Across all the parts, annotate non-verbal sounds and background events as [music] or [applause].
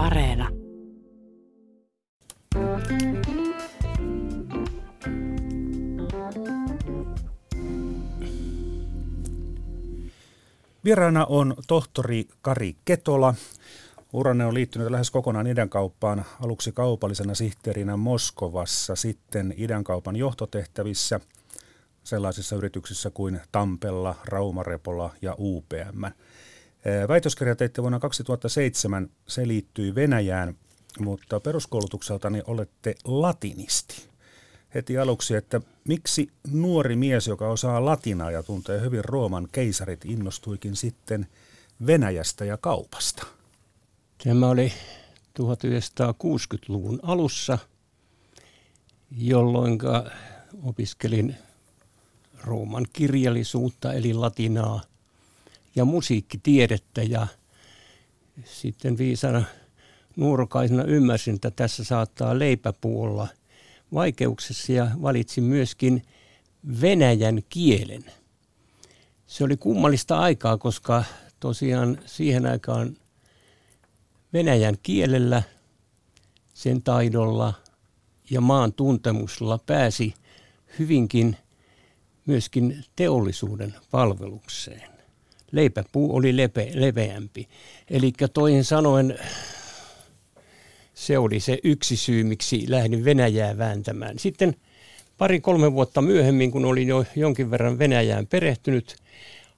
Areena. Vieraana on tohtori Kari Ketola. Uranne on liittynyt lähes kokonaan idänkauppaan aluksi kaupallisena sihteerinä Moskovassa, sitten idänkaupan johtotehtävissä sellaisissa yrityksissä kuin Tampella, Raumarepola ja UPM. Väitöskirja teitte vuonna 2007, se liittyi Venäjään, mutta peruskoulutukseltani olette latinisti. Heti aluksi, että miksi nuori mies, joka osaa latinaa ja tuntee hyvin Rooman keisarit, innostuikin sitten Venäjästä ja kaupasta? Tämä oli 1960-luvun alussa, jolloin opiskelin Rooman kirjallisuutta eli latinaa ja musiikkitiedettä ja sitten viisana nuorokaisena ymmärsin, että tässä saattaa leipäpuolla vaikeuksessa ja valitsin myöskin venäjän kielen. Se oli kummallista aikaa, koska tosiaan siihen aikaan venäjän kielellä, sen taidolla ja maan tuntemuksella pääsi hyvinkin myöskin teollisuuden palvelukseen. Leipäpuu oli lepe, leveämpi. Eli toisin sanoen se oli se yksi syy, miksi lähdin Venäjää vääntämään. Sitten pari-kolme vuotta myöhemmin, kun olin jo jonkin verran Venäjään perehtynyt,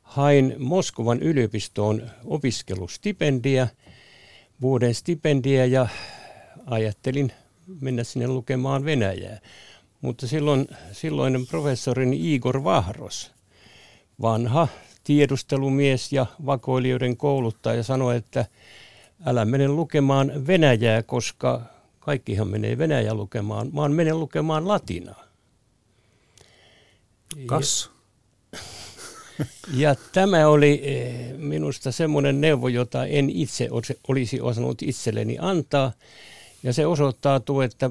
hain Moskovan yliopistoon opiskelustipendia, vuoden stipendia ja ajattelin mennä sinne lukemaan Venäjää. Mutta silloin, silloinen professorini Igor Vahros, vanha tiedustelumies ja vakoilijoiden kouluttaja sanoi, että älä mene lukemaan Venäjää, koska kaikkihan menee Venäjää lukemaan, vaan mene lukemaan latinaa. Kas. Ja, ja tämä oli eh, minusta semmoinen neuvo, jota en itse olisi osannut itselleni antaa. Ja se osoittautuu, että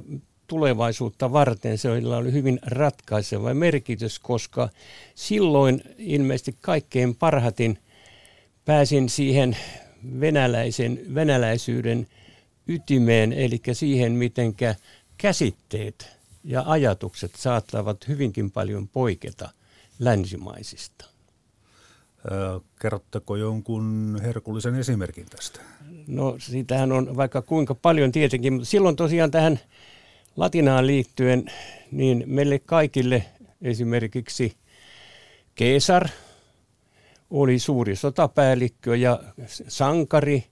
tulevaisuutta varten se oli hyvin ratkaiseva merkitys, koska silloin ilmeisesti kaikkein parhatin pääsin siihen venäläisen, venäläisyyden ytimeen, eli siihen, miten käsitteet ja ajatukset saattavat hyvinkin paljon poiketa länsimaisista. Kerrotteko jonkun herkullisen esimerkin tästä? No siitähän on vaikka kuinka paljon tietenkin, mutta silloin tosiaan tähän latinaan liittyen, niin meille kaikille esimerkiksi Keesar oli suuri sotapäällikkö ja sankari,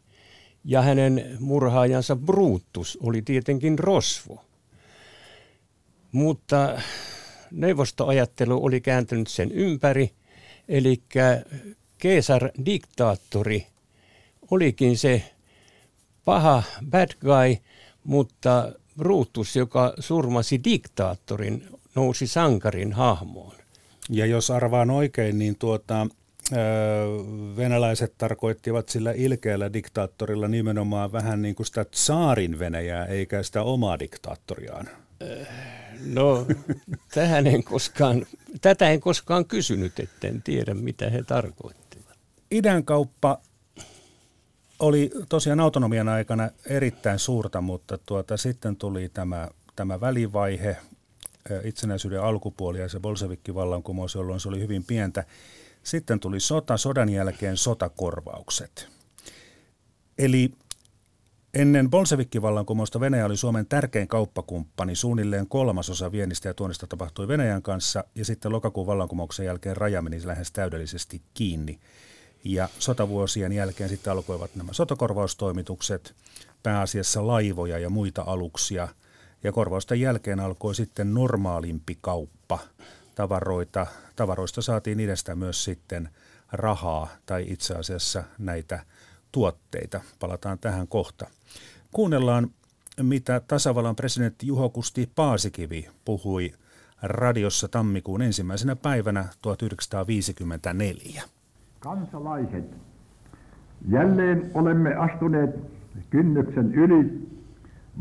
ja hänen murhaajansa Brutus oli tietenkin rosvo. Mutta neuvostoajattelu oli kääntynyt sen ympäri, eli Keesar-diktaattori olikin se paha bad guy, mutta Brutus, joka surmasi diktaattorin, nousi sankarin hahmoon. Ja jos arvaan oikein, niin tuota, venäläiset tarkoittivat sillä ilkeällä diktaattorilla nimenomaan vähän niin kuin sitä tsaarin Venäjää, eikä sitä omaa diktaattoriaan. No, [laughs] tähän en koskaan, tätä en koskaan kysynyt, etten tiedä mitä he tarkoittivat. Idän kauppa oli tosiaan autonomian aikana erittäin suurta, mutta tuota, sitten tuli tämä, tämä välivaihe, itsenäisyyden alkupuoli ja se bolsevikkivallankumous, jolloin se oli hyvin pientä. Sitten tuli sota, sodan jälkeen sotakorvaukset. Eli ennen bolsevikkivallankumousta Venäjä oli Suomen tärkein kauppakumppani. Suunnilleen kolmasosa viennistä ja tuonnista tapahtui Venäjän kanssa ja sitten lokakuun vallankumouksen jälkeen raja meni lähes täydellisesti kiinni. Ja sotavuosien jälkeen sitten alkoivat nämä sotakorvaustoimitukset, pääasiassa laivoja ja muita aluksia. Ja korvausten jälkeen alkoi sitten normaalimpi kauppa. Tavaroita, tavaroista saatiin idestä myös sitten rahaa tai itse asiassa näitä tuotteita. Palataan tähän kohta. Kuunnellaan, mitä tasavallan presidentti Juho Kusti Paasikivi puhui radiossa tammikuun ensimmäisenä päivänä 1954. Kansalaiset, jälleen olemme astuneet kynnyksen yli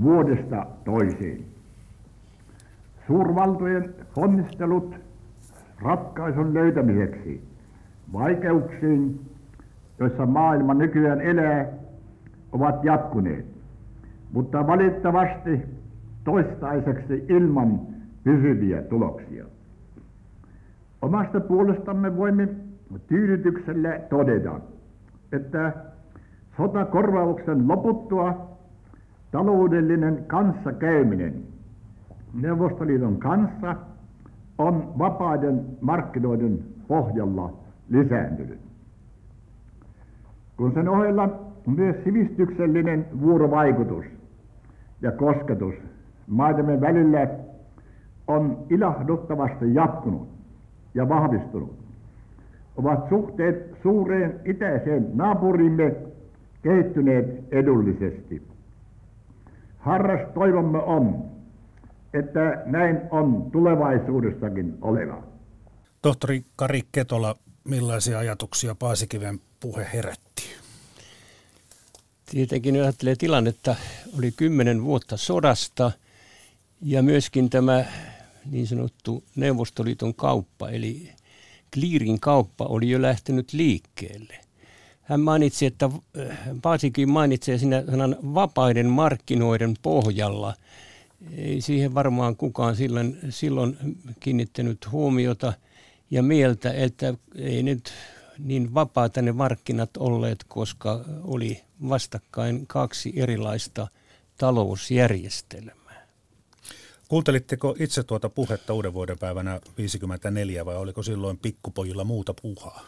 vuodesta toiseen. Suurvaltojen ponnistelut ratkaisun löytämiseksi vaikeuksiin, joissa maailma nykyään elää, ovat jatkuneet. mutta valitettavasti toistaiseksi ilman pysyviä tuloksia. Omasta puolestamme voimme tyydytykselle todeta, että sotakorvauksen loputtua taloudellinen kanssakäyminen Neuvostoliiton kanssa on vapaiden markkinoiden pohjalla lisääntynyt. Kun sen ohella myös sivistyksellinen vuorovaikutus ja kosketus maidemme välillä on ilahduttavasti jatkunut ja vahvistunut, ovat suhteet suureen itäiseen naapurimme kehittyneet edullisesti. Harras toivomme on, että näin on tulevaisuudessakin oleva. Tohtori Kari Ketola, millaisia ajatuksia Paasikiven puhe herätti? Tietenkin ajattelee tilannetta, oli kymmenen vuotta sodasta ja myöskin tämä niin sanottu Neuvostoliiton kauppa, eli Kliirin kauppa oli jo lähtenyt liikkeelle. Hän mainitsi, että äh, Paasikin mainitsee siinä sanan vapaiden markkinoiden pohjalla. Ei siihen varmaan kukaan silloin, silloin kiinnittänyt huomiota ja mieltä, että ei nyt niin vapaata ne markkinat olleet, koska oli vastakkain kaksi erilaista talousjärjestelmää. Kuuntelitteko itse tuota puhetta uuden vuoden päivänä 54 vai oliko silloin pikkupojilla muuta puhaa?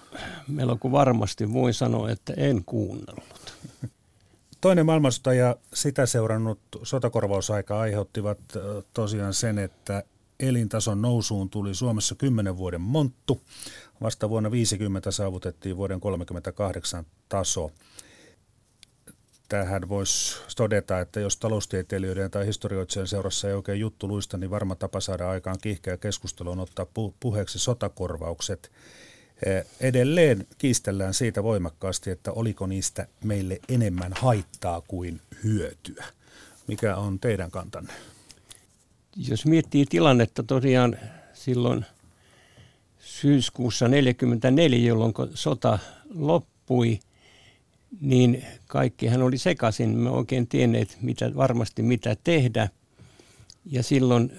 Melko varmasti voin sanoa, että en kuunnellut. [laughs] Toinen maailmansota ja sitä seurannut sotakorvausaika aiheuttivat tosiaan sen, että elintason nousuun tuli Suomessa 10 vuoden monttu. Vasta vuonna 50 saavutettiin vuoden 38 taso tähän voisi todeta, että jos taloustieteilijöiden tai historioitsijan seurassa ei oikein juttu luista, niin varma tapa saada aikaan kiihkeä keskustelu on ottaa puheeksi sotakorvaukset. Eh, edelleen kiistellään siitä voimakkaasti, että oliko niistä meille enemmän haittaa kuin hyötyä. Mikä on teidän kantanne? Jos miettii tilannetta tosiaan silloin syyskuussa 1944, jolloin sota loppui – niin kaikkihan oli sekaisin. Me oikein tienneet mitä, varmasti mitä tehdä. Ja silloin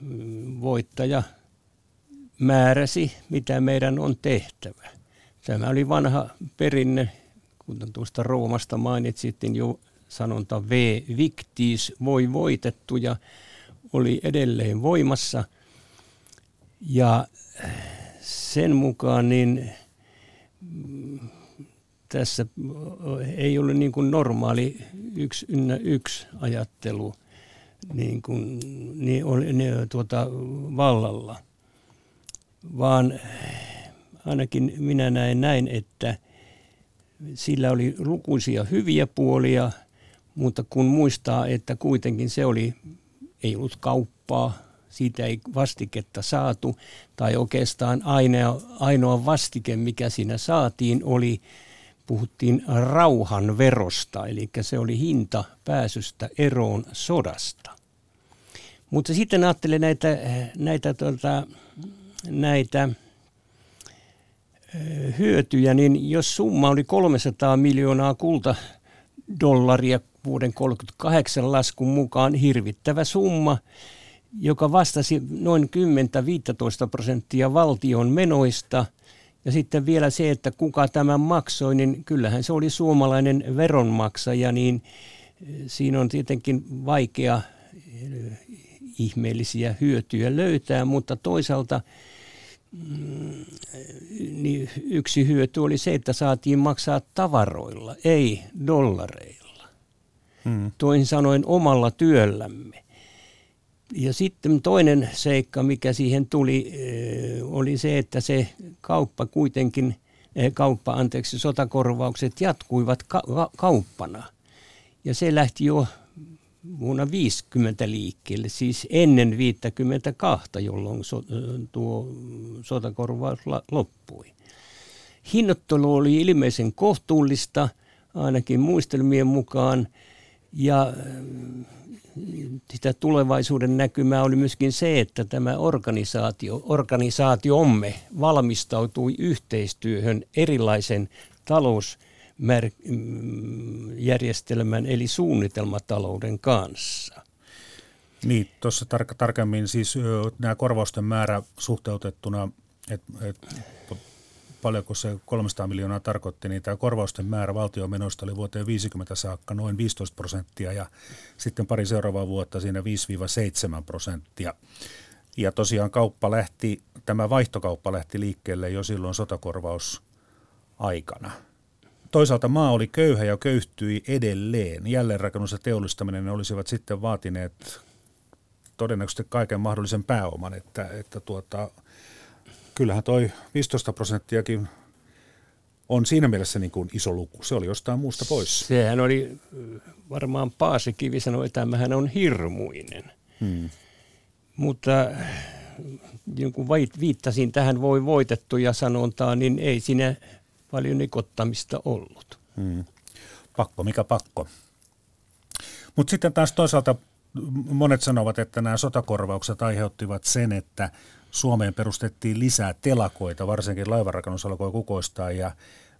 mm, voittaja määräsi, mitä meidän on tehtävä. Tämä oli vanha perinne, kuten tuosta Roomasta mainitsittiin jo sanonta V victis, voi voitettu ja oli edelleen voimassa. Ja sen mukaan niin tässä ei ole niin kuin normaali yksi ynnä yksi ajattelu niin kuin, niin oli, ne, tuota, vallalla, vaan ainakin minä näen näin, että sillä oli lukuisia hyviä puolia, mutta kun muistaa, että kuitenkin se oli, ei ollut kauppaa, siitä ei vastiketta saatu, tai oikeastaan ainoa, ainoa vastike, mikä siinä saatiin, oli puhuttiin rauhan verosta, eli se oli hinta pääsystä eroon sodasta. Mutta sitten ajattelen näitä, näitä, tuota, näitä hyötyjä, niin jos summa oli 300 miljoonaa kulta dollaria vuoden 1938 laskun mukaan hirvittävä summa, joka vastasi noin 10-15 prosenttia valtion menoista – ja sitten vielä se, että kuka tämän maksoi, niin kyllähän se oli suomalainen veronmaksaja, niin eh, siinä on tietenkin vaikea eh, ihmeellisiä hyötyjä löytää, mutta toisaalta mm, niin yksi hyöty oli se, että saatiin maksaa tavaroilla, ei dollareilla. Hmm. Toisin sanoen omalla työllämme. Ja sitten toinen seikka, mikä siihen tuli, eh, oli se, että se kauppa kuitenkin, eh, kauppa, anteeksi, sotakorvaukset jatkuivat ka- kauppana. Ja se lähti jo vuonna 50 liikkeelle, siis ennen 52, jolloin so, eh, tuo sotakorvaus loppui. Hinnoittelu oli ilmeisen kohtuullista, ainakin muistelmien mukaan, ja sitä tulevaisuuden näkymää oli myöskin se, että tämä organisaatio, organisaatiomme valmistautui yhteistyöhön erilaisen talous mm, järjestelmän eli suunnitelmatalouden kanssa. Niin, tuossa tar- tarkemmin siis nämä korvausten määrä suhteutettuna, että et, paljonko se 300 miljoonaa tarkoitti, niin tämä korvausten määrä valtiomenoista oli vuoteen 50 saakka noin 15 prosenttia ja sitten pari seuraavaa vuotta siinä 5-7 prosenttia. Ja tosiaan kauppa lähti, tämä vaihtokauppa lähti liikkeelle jo silloin sotakorvaus aikana. Toisaalta maa oli köyhä ja köyhtyi edelleen. Jälleenrakennus ja teollistaminen olisivat sitten vaatineet todennäköisesti kaiken mahdollisen pääoman, että, että tuota, kyllähän toi 15 prosenttiakin on siinä mielessä niin kuin iso luku. Se oli jostain muusta pois. Sehän oli varmaan Paasikivi sanoi, että tämähän on hirmuinen. Hmm. Mutta niin kuin viittasin tähän voi voitettuja sanontaa, niin ei siinä paljon nikottamista ollut. Hmm. Pakko, mikä pakko. Mutta sitten taas toisaalta monet sanovat, että nämä sotakorvaukset aiheuttivat sen, että Suomeen perustettiin lisää telakoita, varsinkin laivarakennus alkoi kukoistaa ja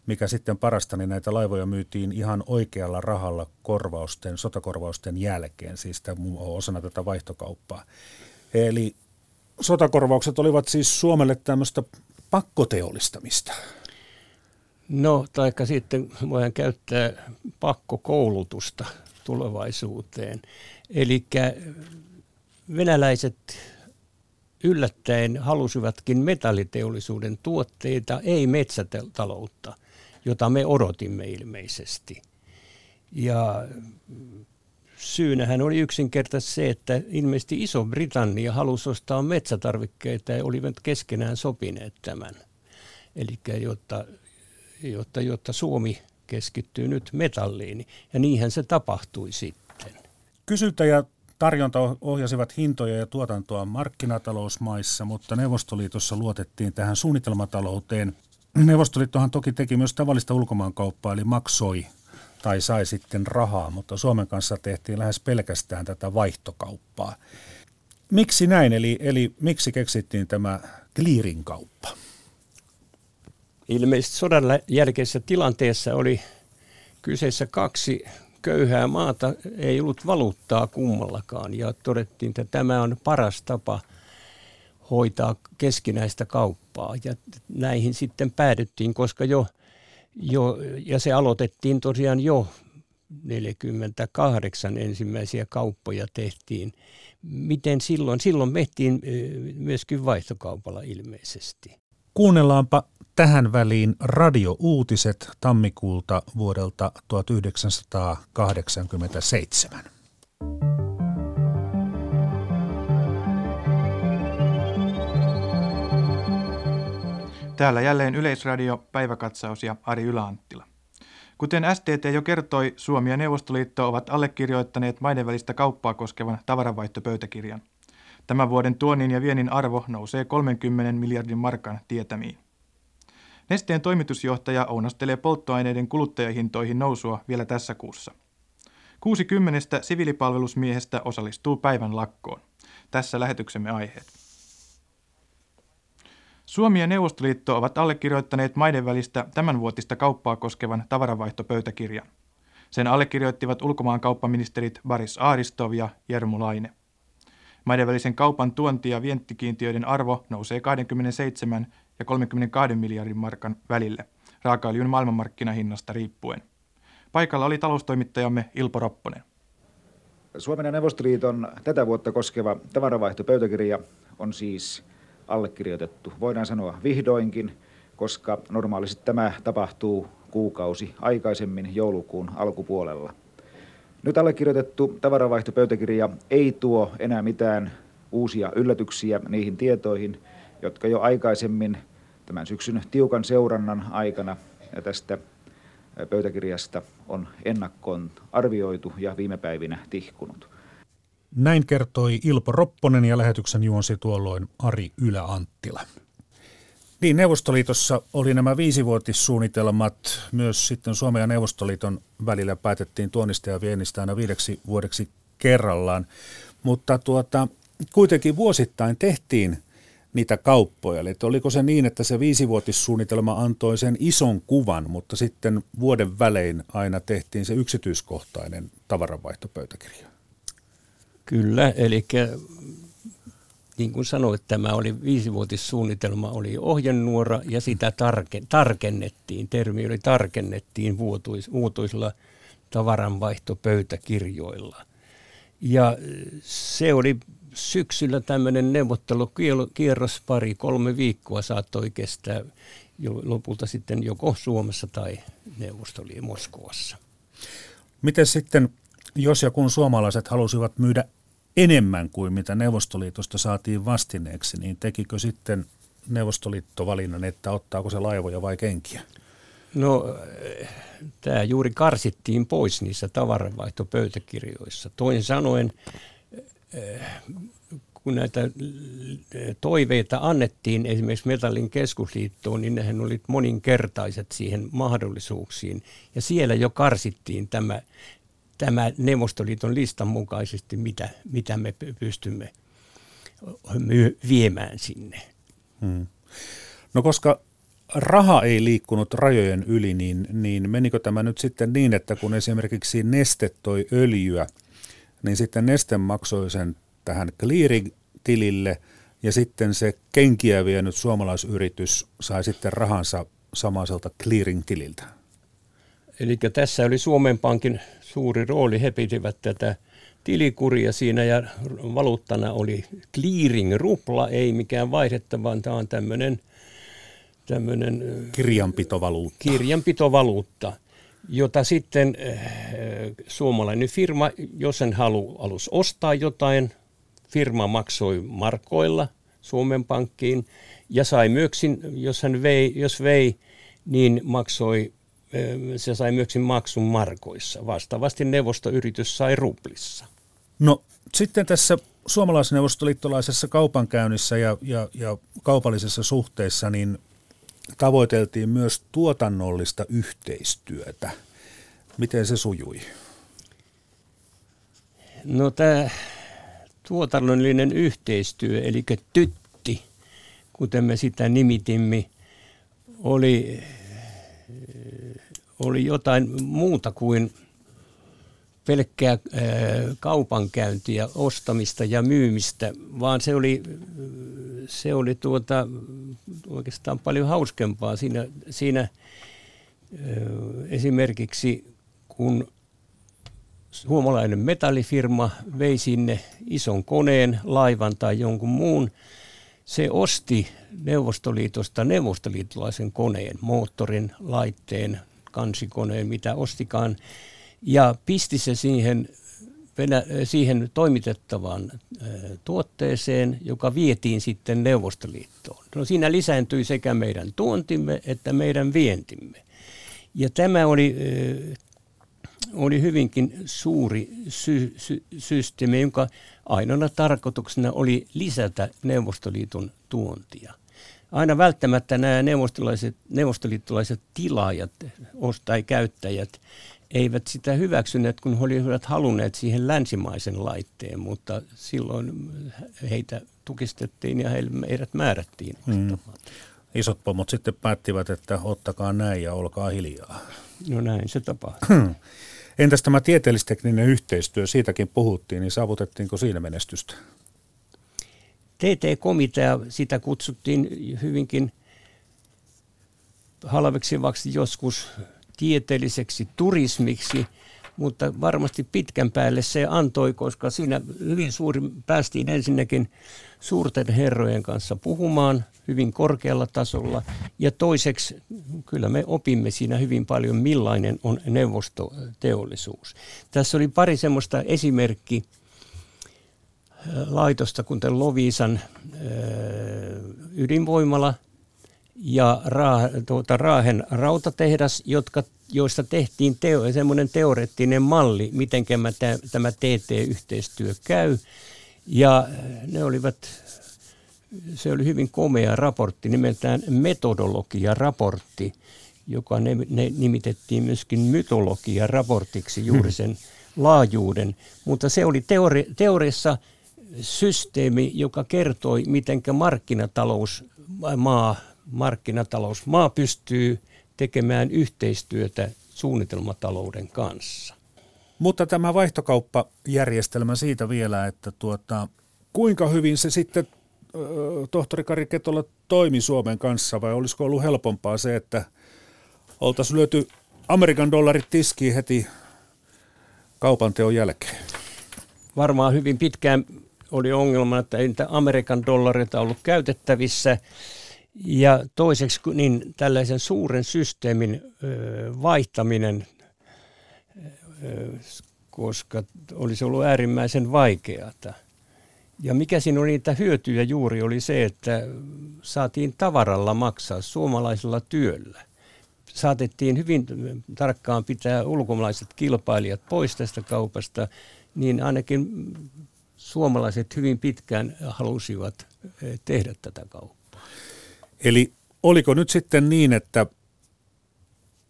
mikä sitten parasta, niin näitä laivoja myytiin ihan oikealla rahalla korvausten, sotakorvausten jälkeen, siis osana tätä vaihtokauppaa. Eli sotakorvaukset olivat siis Suomelle tämmöistä pakkoteollistamista. No, taikka sitten voidaan käyttää pakkokoulutusta tulevaisuuteen. Eli venäläiset yllättäen halusivatkin metalliteollisuuden tuotteita, ei metsätaloutta, jota me odotimme ilmeisesti. Ja syynähän oli yksinkertaisesti se, että ilmeisesti Iso-Britannia halusi ostaa metsätarvikkeita ja olivat keskenään sopineet tämän. Eli jotta, jotta, jotta Suomi keskittyy nyt metalliin, ja niinhän se tapahtui sitten. Kysyntä ja tarjonta ohjasivat hintoja ja tuotantoa markkinatalousmaissa, mutta Neuvostoliitossa luotettiin tähän suunnitelmatalouteen. Neuvostoliittohan toki teki myös tavallista ulkomaankauppaa, eli maksoi tai sai sitten rahaa, mutta Suomen kanssa tehtiin lähes pelkästään tätä vaihtokauppaa. Miksi näin, eli, eli miksi keksittiin tämä clearing kauppa? Ilmeisesti sodan jälkeisessä tilanteessa oli kyseessä kaksi köyhää maata, ei ollut valuuttaa kummallakaan ja todettiin, että tämä on paras tapa hoitaa keskinäistä kauppaa ja näihin sitten päädyttiin, koska jo, jo ja se aloitettiin tosiaan jo 48 ensimmäisiä kauppoja tehtiin. Miten silloin? Silloin mehtiin myöskin vaihtokaupalla ilmeisesti. Kuunnellaanpa tähän väliin radiouutiset tammikuulta vuodelta 1987. Täällä jälleen Yleisradio, päiväkatsaus ja Ari Yläanttila. Kuten STT jo kertoi, Suomi ja Neuvostoliitto ovat allekirjoittaneet maiden välistä kauppaa koskevan tavaravaihtopöytäkirjan. Tämän vuoden tuonnin ja viennin arvo nousee 30 miljardin markan tietämiin. Nesteen toimitusjohtaja ounastelee polttoaineiden kuluttajahintoihin nousua vielä tässä kuussa. 60 siviilipalvelusmiehestä osallistuu päivän lakkoon. Tässä lähetyksemme aiheet. Suomi ja Neuvostoliitto ovat allekirjoittaneet maiden välistä tämänvuotista kauppaa koskevan tavaravaihtopöytäkirjan. Sen allekirjoittivat ulkomaankauppaministerit Baris Aaristov ja Jermu Laine. Maiden välisen kaupan tuonti- ja vientikiintiöiden arvo nousee 27 ja 32 miljardin markan välille, raakaöljyn maailmanmarkkinahinnasta riippuen. Paikalla oli taloustoimittajamme Ilpo Ropponen. Suomen ja Neuvostoliiton tätä vuotta koskeva tavaravaihtopöytäkirja on siis allekirjoitettu. Voidaan sanoa vihdoinkin, koska normaalisti tämä tapahtuu kuukausi aikaisemmin joulukuun alkupuolella. Nyt allekirjoitettu tavaravaihtopöytäkirja ei tuo enää mitään uusia yllätyksiä niihin tietoihin, jotka jo aikaisemmin tämän syksyn tiukan seurannan aikana tästä pöytäkirjasta on ennakkoon arvioitu ja viime päivinä tihkunut. Näin kertoi Ilpo Ropponen ja lähetyksen juonsi tuolloin Ari Ylä-Anttila. Niin, Neuvostoliitossa oli nämä viisivuotissuunnitelmat. Myös sitten Suomen ja Neuvostoliiton välillä päätettiin tuonnista ja viennistä aina viideksi vuodeksi kerrallaan. Mutta tuota, kuitenkin vuosittain tehtiin niitä kauppoja. Eli että oliko se niin, että se viisivuotissuunnitelma antoi sen ison kuvan, mutta sitten vuoden välein aina tehtiin se yksityiskohtainen tavaranvaihtopöytäkirja? Kyllä, eli niin kuin sanoit, tämä oli viisivuotissuunnitelma, oli ohjenuora ja sitä tarke, tarkennettiin, termi oli tarkennettiin vuotuis, vuotuisilla tavaranvaihtopöytäkirjoilla. Ja se oli syksyllä tämmöinen neuvottelukierros pari, kolme viikkoa saattoi kestää lopulta sitten joko Suomessa tai neuvostoliin Moskovassa. Miten sitten, jos ja kun suomalaiset halusivat myydä enemmän kuin mitä Neuvostoliitosta saatiin vastineeksi, niin tekikö sitten Neuvostoliitto valinnan, että ottaako se laivoja vai kenkiä? No, tämä juuri karsittiin pois niissä tavaranvaihtopöytäkirjoissa. Toisin sanoen, kun näitä toiveita annettiin esimerkiksi Metallin keskusliittoon, niin nehän olivat moninkertaiset siihen mahdollisuuksiin. Ja siellä jo karsittiin tämä tämä Neuvostoliiton listan mukaisesti, mitä, mitä me pystymme viemään sinne. Hmm. No koska raha ei liikkunut rajojen yli, niin, niin menikö tämä nyt sitten niin, että kun esimerkiksi Neste toi öljyä, niin sitten Neste maksoi sen tähän clearing-tilille ja sitten se kenkiä vienyt suomalaisyritys sai sitten rahansa samaiselta clearing-tililtä? Eli tässä oli Suomen Pankin suuri rooli. He pitivät tätä tilikuria siinä ja valuuttana oli clearing-rupla, ei mikään vaihdettava, vaan tämä on tämmöinen tämmöinen kirjanpitovaluutta. kirjanpitovaluutta, jota sitten suomalainen firma, jos sen halu, alus ostaa jotain, firma maksoi markoilla Suomen Pankkiin ja sai myöskin, jos hän vei, jos vei, niin maksoi se sai myöskin maksun markoissa. Vastaavasti neuvostoyritys sai ruplissa. No sitten tässä suomalaisneuvostoliittolaisessa kaupankäynnissä ja, ja, ja kaupallisessa suhteessa niin tavoiteltiin myös tuotannollista yhteistyötä. Miten se sujui? No tämä tuotannollinen yhteistyö, eli tytti, kuten me sitä nimitimme, oli oli jotain muuta kuin pelkkää kaupankäyntiä, ostamista ja myymistä, vaan se oli, se oli tuota, oikeastaan paljon hauskempaa siinä, siinä esimerkiksi kun suomalainen metallifirma vei sinne ison koneen, laivan tai jonkun muun, se osti Neuvostoliitosta neuvostoliittolaisen koneen, moottorin, laitteen, kansikoneen, mitä ostikaan, ja pisti se siihen, siihen toimitettavaan tuotteeseen, joka vietiin sitten Neuvostoliittoon. No siinä lisääntyi sekä meidän tuontimme että meidän vientimme. Ja tämä oli, oli hyvinkin suuri sy- sy- systeemi, jonka ainoana tarkoituksena oli lisätä Neuvostoliiton tuontia aina välttämättä nämä neuvostoliittolaiset tilaajat tai käyttäjät eivät sitä hyväksyneet, kun he olivat halunneet siihen länsimaisen laitteen, mutta silloin heitä tukistettiin ja heidät määrättiin mm. Isot pomot sitten päättivät, että ottakaa näin ja olkaa hiljaa. No näin se tapahtui. Entäs tämä tieteellistekninen yhteistyö, siitäkin puhuttiin, niin saavutettiinko siinä menestystä? TT-komitea, sitä kutsuttiin hyvinkin halveksivaksi joskus tieteelliseksi turismiksi, mutta varmasti pitkän päälle se antoi, koska siinä hyvin suuri päästiin ensinnäkin suurten herrojen kanssa puhumaan hyvin korkealla tasolla. Ja toiseksi kyllä me opimme siinä hyvin paljon, millainen on neuvostoteollisuus. Tässä oli pari semmoista esimerkkiä laitosta, kuten Loviisan ydinvoimala ja tuota, Raahen rautatehdas, jotka, joista tehtiin teo, semmoinen teoreettinen malli, miten tämä TT-yhteistyö käy. Ja ne olivat, se oli hyvin komea raportti, nimeltään metodologia-raportti, joka ne, ne nimitettiin myöskin mytologia-raportiksi juuri hmm. sen laajuuden. Mutta se oli teori, teoriassa systeemi, joka kertoi, miten markkinatalous, maa, markkinatalous, maa pystyy tekemään yhteistyötä suunnitelmatalouden kanssa. Mutta tämä vaihtokauppajärjestelmä siitä vielä, että tuota, kuinka hyvin se sitten tohtori Kari Ketola toimi Suomen kanssa vai olisiko ollut helpompaa se, että oltaisiin lyöty Amerikan dollarit tiskiin heti kaupan teon jälkeen? Varmaan hyvin pitkään oli ongelma, että ei niitä Amerikan dollareita ollut käytettävissä. Ja toiseksi niin tällaisen suuren systeemin vaihtaminen, koska olisi ollut äärimmäisen vaikeaa. Ja mikä siinä oli niitä hyötyjä juuri oli se, että saatiin tavaralla maksaa suomalaisella työllä. Saatettiin hyvin tarkkaan pitää ulkomaalaiset kilpailijat pois tästä kaupasta, niin ainakin suomalaiset hyvin pitkään halusivat eh, tehdä tätä kauppaa. Eli oliko nyt sitten niin, että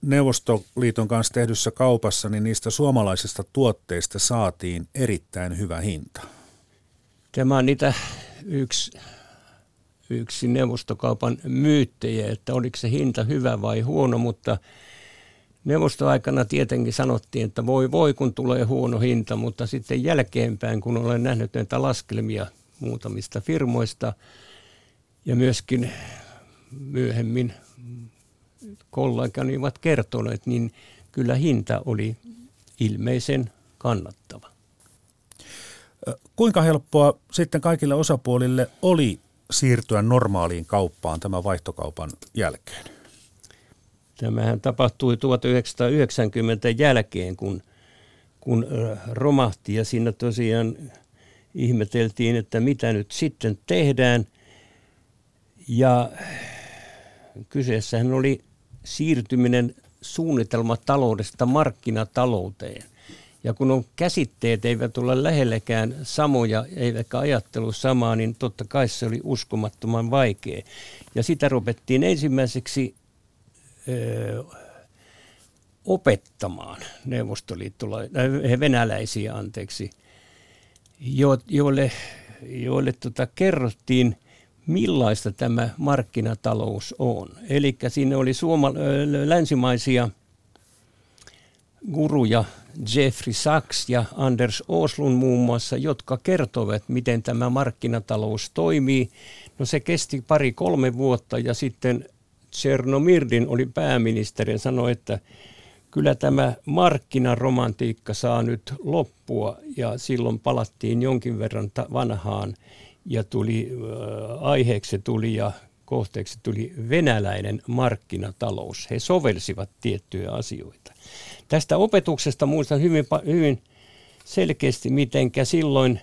Neuvostoliiton kanssa tehdyssä kaupassa, niin niistä suomalaisista tuotteista saatiin erittäin hyvä hinta? Tämä on niitä yksi, yksi neuvostokaupan myyttejä, että oliko se hinta hyvä vai huono, mutta neuvostoaikana tietenkin sanottiin, että voi voi kun tulee huono hinta, mutta sitten jälkeenpäin, kun olen nähnyt näitä laskelmia muutamista firmoista ja myöskin myöhemmin kollegani ovat kertoneet, niin kyllä hinta oli ilmeisen kannattava. Kuinka helppoa sitten kaikille osapuolille oli siirtyä normaaliin kauppaan tämän vaihtokaupan jälkeen? Tämähän tapahtui 1990 jälkeen, kun, kun romahti ja siinä tosiaan ihmeteltiin, että mitä nyt sitten tehdään. Ja kyseessähän oli siirtyminen suunnitelmataloudesta markkinatalouteen. Ja kun on käsitteet eivät ole lähellekään samoja, eivätkä ajattelu samaa, niin totta kai se oli uskomattoman vaikea. Ja sitä rupettiin ensimmäiseksi ö, opettamaan neuvostoliittolaisia, äh, venäläisiä, anteeksi, jo, joille, joille tota, kerrottiin, millaista tämä markkinatalous on. Eli siinä oli suoma, länsimaisia guruja, Jeffrey Sachs ja Anders Oslund muun muassa, jotka kertovat, miten tämä markkinatalous toimii. No se kesti pari-kolme vuotta ja sitten Chernomirdin oli pääministeri ja sanoi, että kyllä tämä markkinaromantiikka saa nyt loppua ja silloin palattiin jonkin verran vanhaan ja tuli, aiheeksi tuli ja kohteeksi tuli venäläinen markkinatalous. He sovelsivat tiettyjä asioita. Tästä opetuksesta muistan hyvin, hyvin selkeästi, mitenkä silloin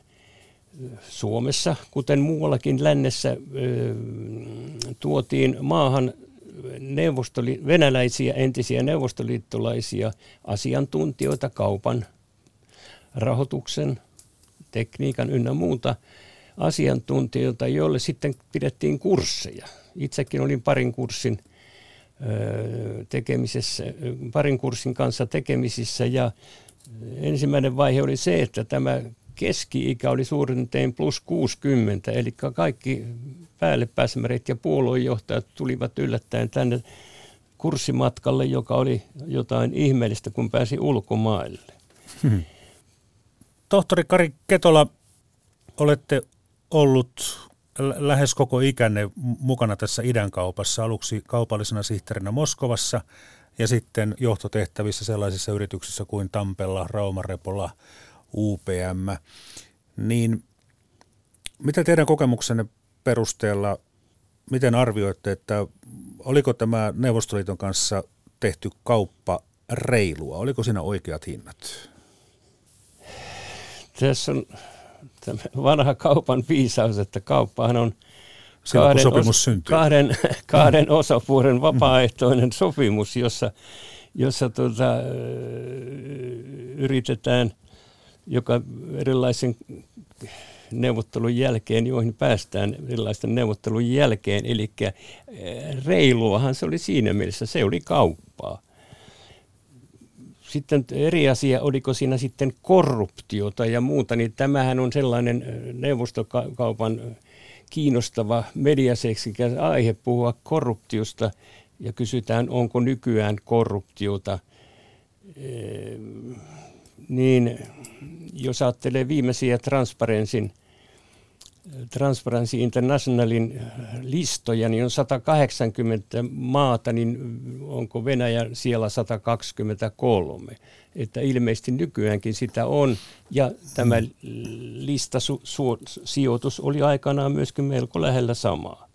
Suomessa, kuten muuallakin lännessä, tuotiin maahan neuvostoli- venäläisiä entisiä neuvostoliittolaisia asiantuntijoita kaupan, rahoituksen, tekniikan ynnä muuta asiantuntijoita, joille sitten pidettiin kursseja. Itsekin olin parin kurssin tekemisessä, parin kurssin kanssa tekemisissä ja ensimmäinen vaihe oli se, että tämä keski-ikä oli suurin tein plus 60, eli kaikki päälle pääsemäret ja puoluejohtajat tulivat yllättäen tänne kurssimatkalle, joka oli jotain ihmeellistä, kun pääsi ulkomaille. Hmm. Tohtori Kari Ketola, olette ollut lähes koko ikänne mukana tässä idän kaupassa, aluksi kaupallisena sihteerinä Moskovassa ja sitten johtotehtävissä sellaisissa yrityksissä kuin Tampella, Raumarepola, UPM. Niin mitä teidän kokemuksenne perusteella, miten arvioitte, että oliko tämä Neuvostoliiton kanssa tehty kauppa reilua? Oliko siinä oikeat hinnat? Tässä on vanha kaupan viisaus, että kauppahan on kahden, sopimus os, kahden, kahden osapuolen vapaaehtoinen sopimus, jossa, jossa tuota, yritetään joka erilaisen neuvottelun jälkeen, joihin päästään erilaisten neuvottelun jälkeen. Eli reiluahan se oli siinä mielessä, se oli kauppaa. Sitten eri asia, oliko siinä sitten korruptiota ja muuta, niin tämähän on sellainen neuvostokaupan kiinnostava mediaseksikäs aihe puhua korruptiosta ja kysytään, onko nykyään korruptiota. Niin jos ajattelee viimeisiä Transparensin Transparency Internationalin listoja, niin on 180 maata, niin onko Venäjä siellä 123? Että ilmeisesti nykyäänkin sitä on, ja tämä listasijoitus oli aikanaan myöskin melko lähellä samaa.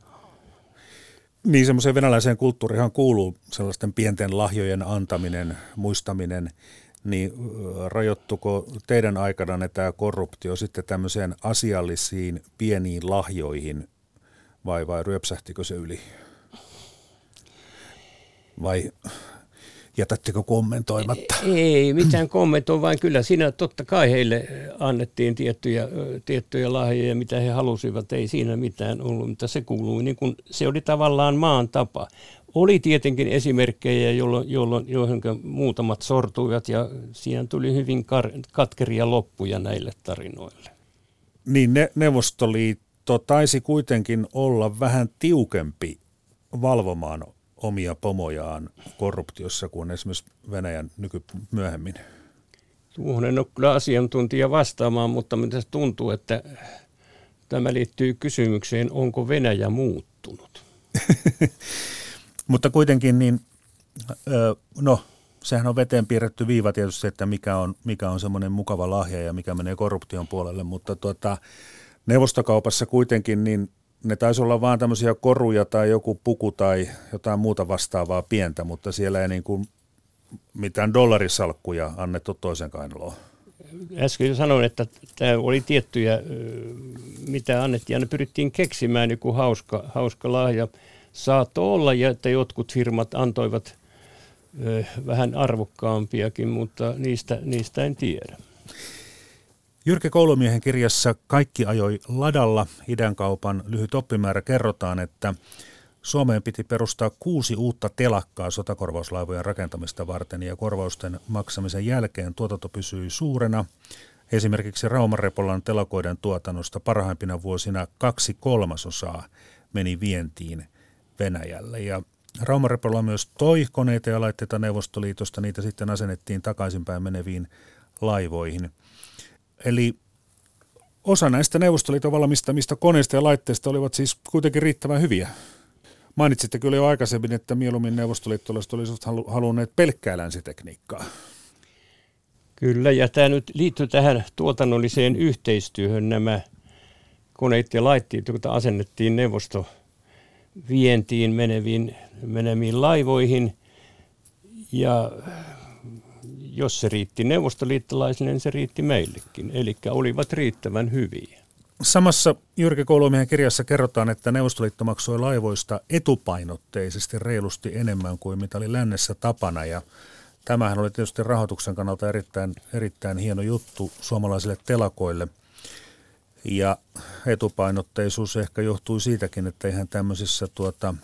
Niin, semmoiseen venäläiseen kulttuurihan kuuluu sellaisten pienten lahjojen antaminen, muistaminen – niin rajoittuko teidän aikana tämä korruptio sitten tämmöiseen asiallisiin pieniin lahjoihin vai, vai ryöpsähtikö se yli? Vai jätättekö kommentoimatta? Ei mitään kommentoa, vaan kyllä siinä totta kai heille annettiin tiettyjä, tiettyjä lahjoja, mitä he halusivat. Ei siinä mitään ollut, mutta se kuului niin kuin, se oli tavallaan maan tapa. Oli tietenkin esimerkkejä, jolloin, jolloin, joihin muutamat sortuivat ja siinä tuli hyvin kar- katkeria loppuja näille tarinoille. Niin ne, Neuvostoliitto taisi kuitenkin olla vähän tiukempi valvomaan omia pomojaan korruptiossa kuin esimerkiksi Venäjän nyky myöhemmin. Tuohon en ole kyllä asiantuntija vastaamaan, mutta mitä tuntuu, että tämä liittyy kysymykseen, onko Venäjä muuttunut? [laughs] Mutta kuitenkin niin, no sehän on veteen piirretty viiva tietysti, että mikä on, mikä on semmoinen mukava lahja ja mikä menee korruption puolelle, mutta tuota, neuvostokaupassa kuitenkin niin ne taisi olla vaan tämmöisiä koruja tai joku puku tai jotain muuta vastaavaa pientä, mutta siellä ei niin kuin mitään dollarisalkkuja annettu toisen kainaloon. Äsken sanoin, että tämä oli tiettyjä, mitä annettiin, ja ne pyrittiin keksimään joku hauska, hauska lahja saattoi olla, ja että jotkut firmat antoivat ö, vähän arvokkaampiakin, mutta niistä, niistä en tiedä. Jyrki Koulumiehen kirjassa Kaikki ajoi ladalla kaupan lyhyt oppimäärä kerrotaan, että Suomeen piti perustaa kuusi uutta telakkaa sotakorvauslaivojen rakentamista varten ja korvausten maksamisen jälkeen tuotanto pysyi suurena. Esimerkiksi Raumarepolan telakoiden tuotannosta parhaimpina vuosina kaksi kolmasosaa meni vientiin Venäjälle. Ja Raumarepola myös toi koneita ja laitteita Neuvostoliitosta, niitä sitten asennettiin takaisinpäin meneviin laivoihin. Eli osa näistä Neuvostoliiton valmistamista koneista ja laitteista olivat siis kuitenkin riittävän hyviä. Mainitsitte kyllä jo aikaisemmin, että mieluummin neuvostoliittolaiset olisivat halunneet pelkkää länsitekniikkaa. Kyllä, ja tämä nyt liittyy tähän tuotannolliseen yhteistyöhön nämä koneet ja laitteet, joita asennettiin neuvosto vientiin meneviin, meneviin laivoihin. Ja jos se riitti neuvostoliittolaisille, niin se riitti meillekin. Eli olivat riittävän hyviä. Samassa Jyrki Koulumiehen kirjassa kerrotaan, että Neuvostoliitto maksoi laivoista etupainotteisesti reilusti enemmän kuin mitä oli lännessä tapana. Ja tämähän oli tietysti rahoituksen kannalta erittäin, erittäin hieno juttu suomalaisille telakoille – ja etupainotteisuus ehkä johtui siitäkin, että eihän tämmöisessä tuota,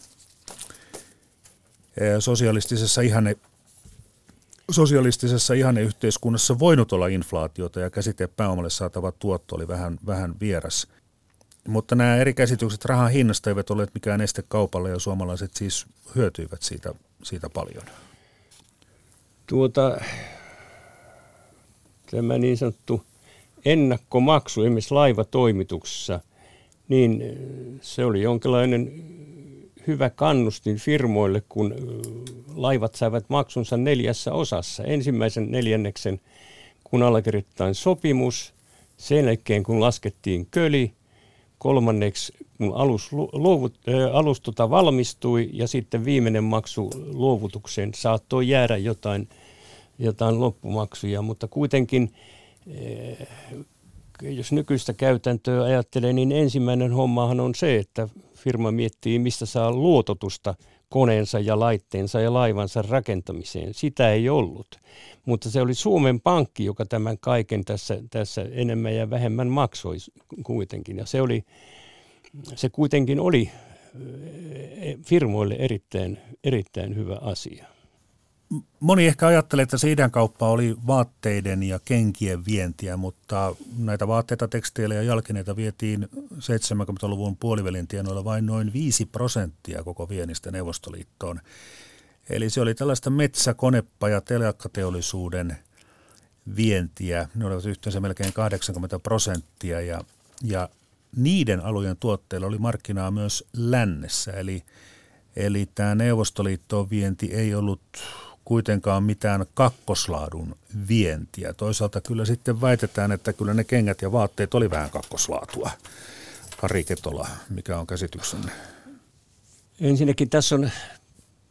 sosialistisessa ihane, sosialistisessa ihanneyhteiskunnassa voinut olla inflaatiota ja käsite pääomalle saatava tuotto oli vähän, vähän vieras. Mutta nämä eri käsitykset rahan hinnasta eivät ole mikään este kaupalle ja suomalaiset siis hyötyivät siitä, siitä paljon. Tuota, tämä niin sanottu ennakkomaksu esimerkiksi laivatoimituksessa, niin se oli jonkinlainen hyvä kannustin firmoille, kun laivat saivat maksunsa neljässä osassa. Ensimmäisen neljänneksen, kun allekirjoitetaan sopimus, sen jälkeen kun laskettiin köli, kolmanneksi kun alus, luovut, ä, alus tota valmistui ja sitten viimeinen maksu luovutukseen saattoi jäädä jotain, jotain loppumaksuja, mutta kuitenkin jos nykyistä käytäntöä ajattelee, niin ensimmäinen hommahan on se, että firma miettii, mistä saa luototusta koneensa ja laitteensa ja laivansa rakentamiseen. Sitä ei ollut, mutta se oli Suomen Pankki, joka tämän kaiken tässä, tässä enemmän ja vähemmän maksoi kuitenkin. Ja se, oli, se kuitenkin oli eh, firmoille erittäin, erittäin hyvä asia. Moni ehkä ajattelee, että se kauppa oli vaatteiden ja kenkien vientiä, mutta näitä vaatteita, teksteilejä ja jalkineita vietiin 70-luvun puolivälin tienoilla vain noin 5 prosenttia koko viennistä Neuvostoliittoon. Eli se oli tällaista metsä-, konepa- ja telakkateollisuuden vientiä. Ne olivat yhteensä melkein 80 prosenttia ja, ja niiden alueen tuotteilla oli markkinaa myös lännessä. Eli, eli tämä Neuvostoliittoon vienti ei ollut kuitenkaan mitään kakkoslaadun vientiä. Toisaalta kyllä sitten väitetään, että kyllä ne kengät ja vaatteet oli vähän kakkoslaatua. Kari Ketola, mikä on käsityksenne? Ensinnäkin tässä on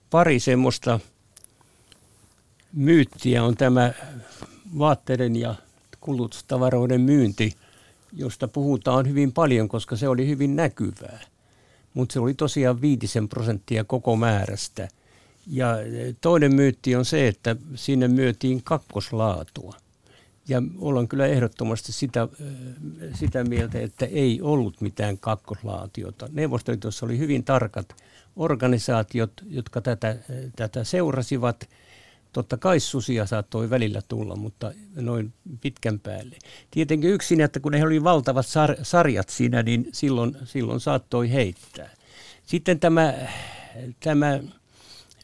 pari semmoista myyttiä on tämä vaatteiden ja kulutustavaroiden myynti, josta puhutaan hyvin paljon, koska se oli hyvin näkyvää. Mutta se oli tosiaan viitisen prosenttia koko määrästä. Ja toinen myytti on se, että sinne myötiin kakkoslaatua. Ja ollaan kyllä ehdottomasti sitä, sitä mieltä, että ei ollut mitään kakkoslaatiota. Neuvostoliitossa oli hyvin tarkat organisaatiot, jotka tätä, tätä seurasivat. Totta kai susia saattoi välillä tulla, mutta noin pitkän päälle. Tietenkin yksin, että kun ne oli valtavat sar- sarjat siinä, niin silloin, silloin saattoi heittää. Sitten tämä, tämä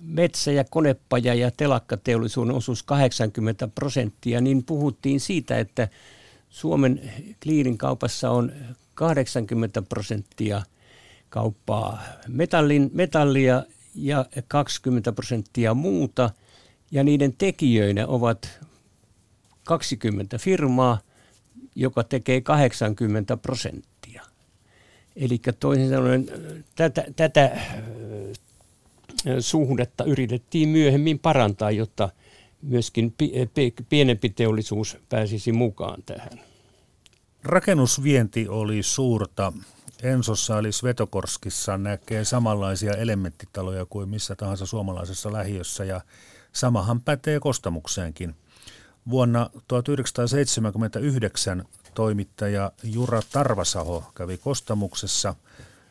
metsä- ja konepaja- ja telakkateollisuuden osuus 80 prosenttia, niin puhuttiin siitä, että Suomen kliirin kaupassa on 80 prosenttia – kauppaa metallin, metallia ja 20 prosenttia muuta. Ja niiden tekijöinä ovat 20 firmaa, joka tekee 80 prosenttia. Eli toisin sanoen tätä, tätä suhdetta yritettiin myöhemmin parantaa, jotta myöskin pienempi teollisuus pääsisi mukaan tähän. Rakennusvienti oli suurta Ensossa eli Svetokorskissa näkee samanlaisia elementtitaloja kuin missä tahansa suomalaisessa lähiössä ja samahan pätee kostamukseenkin. Vuonna 1979 toimittaja Jura Tarvasaho kävi kostamuksessa.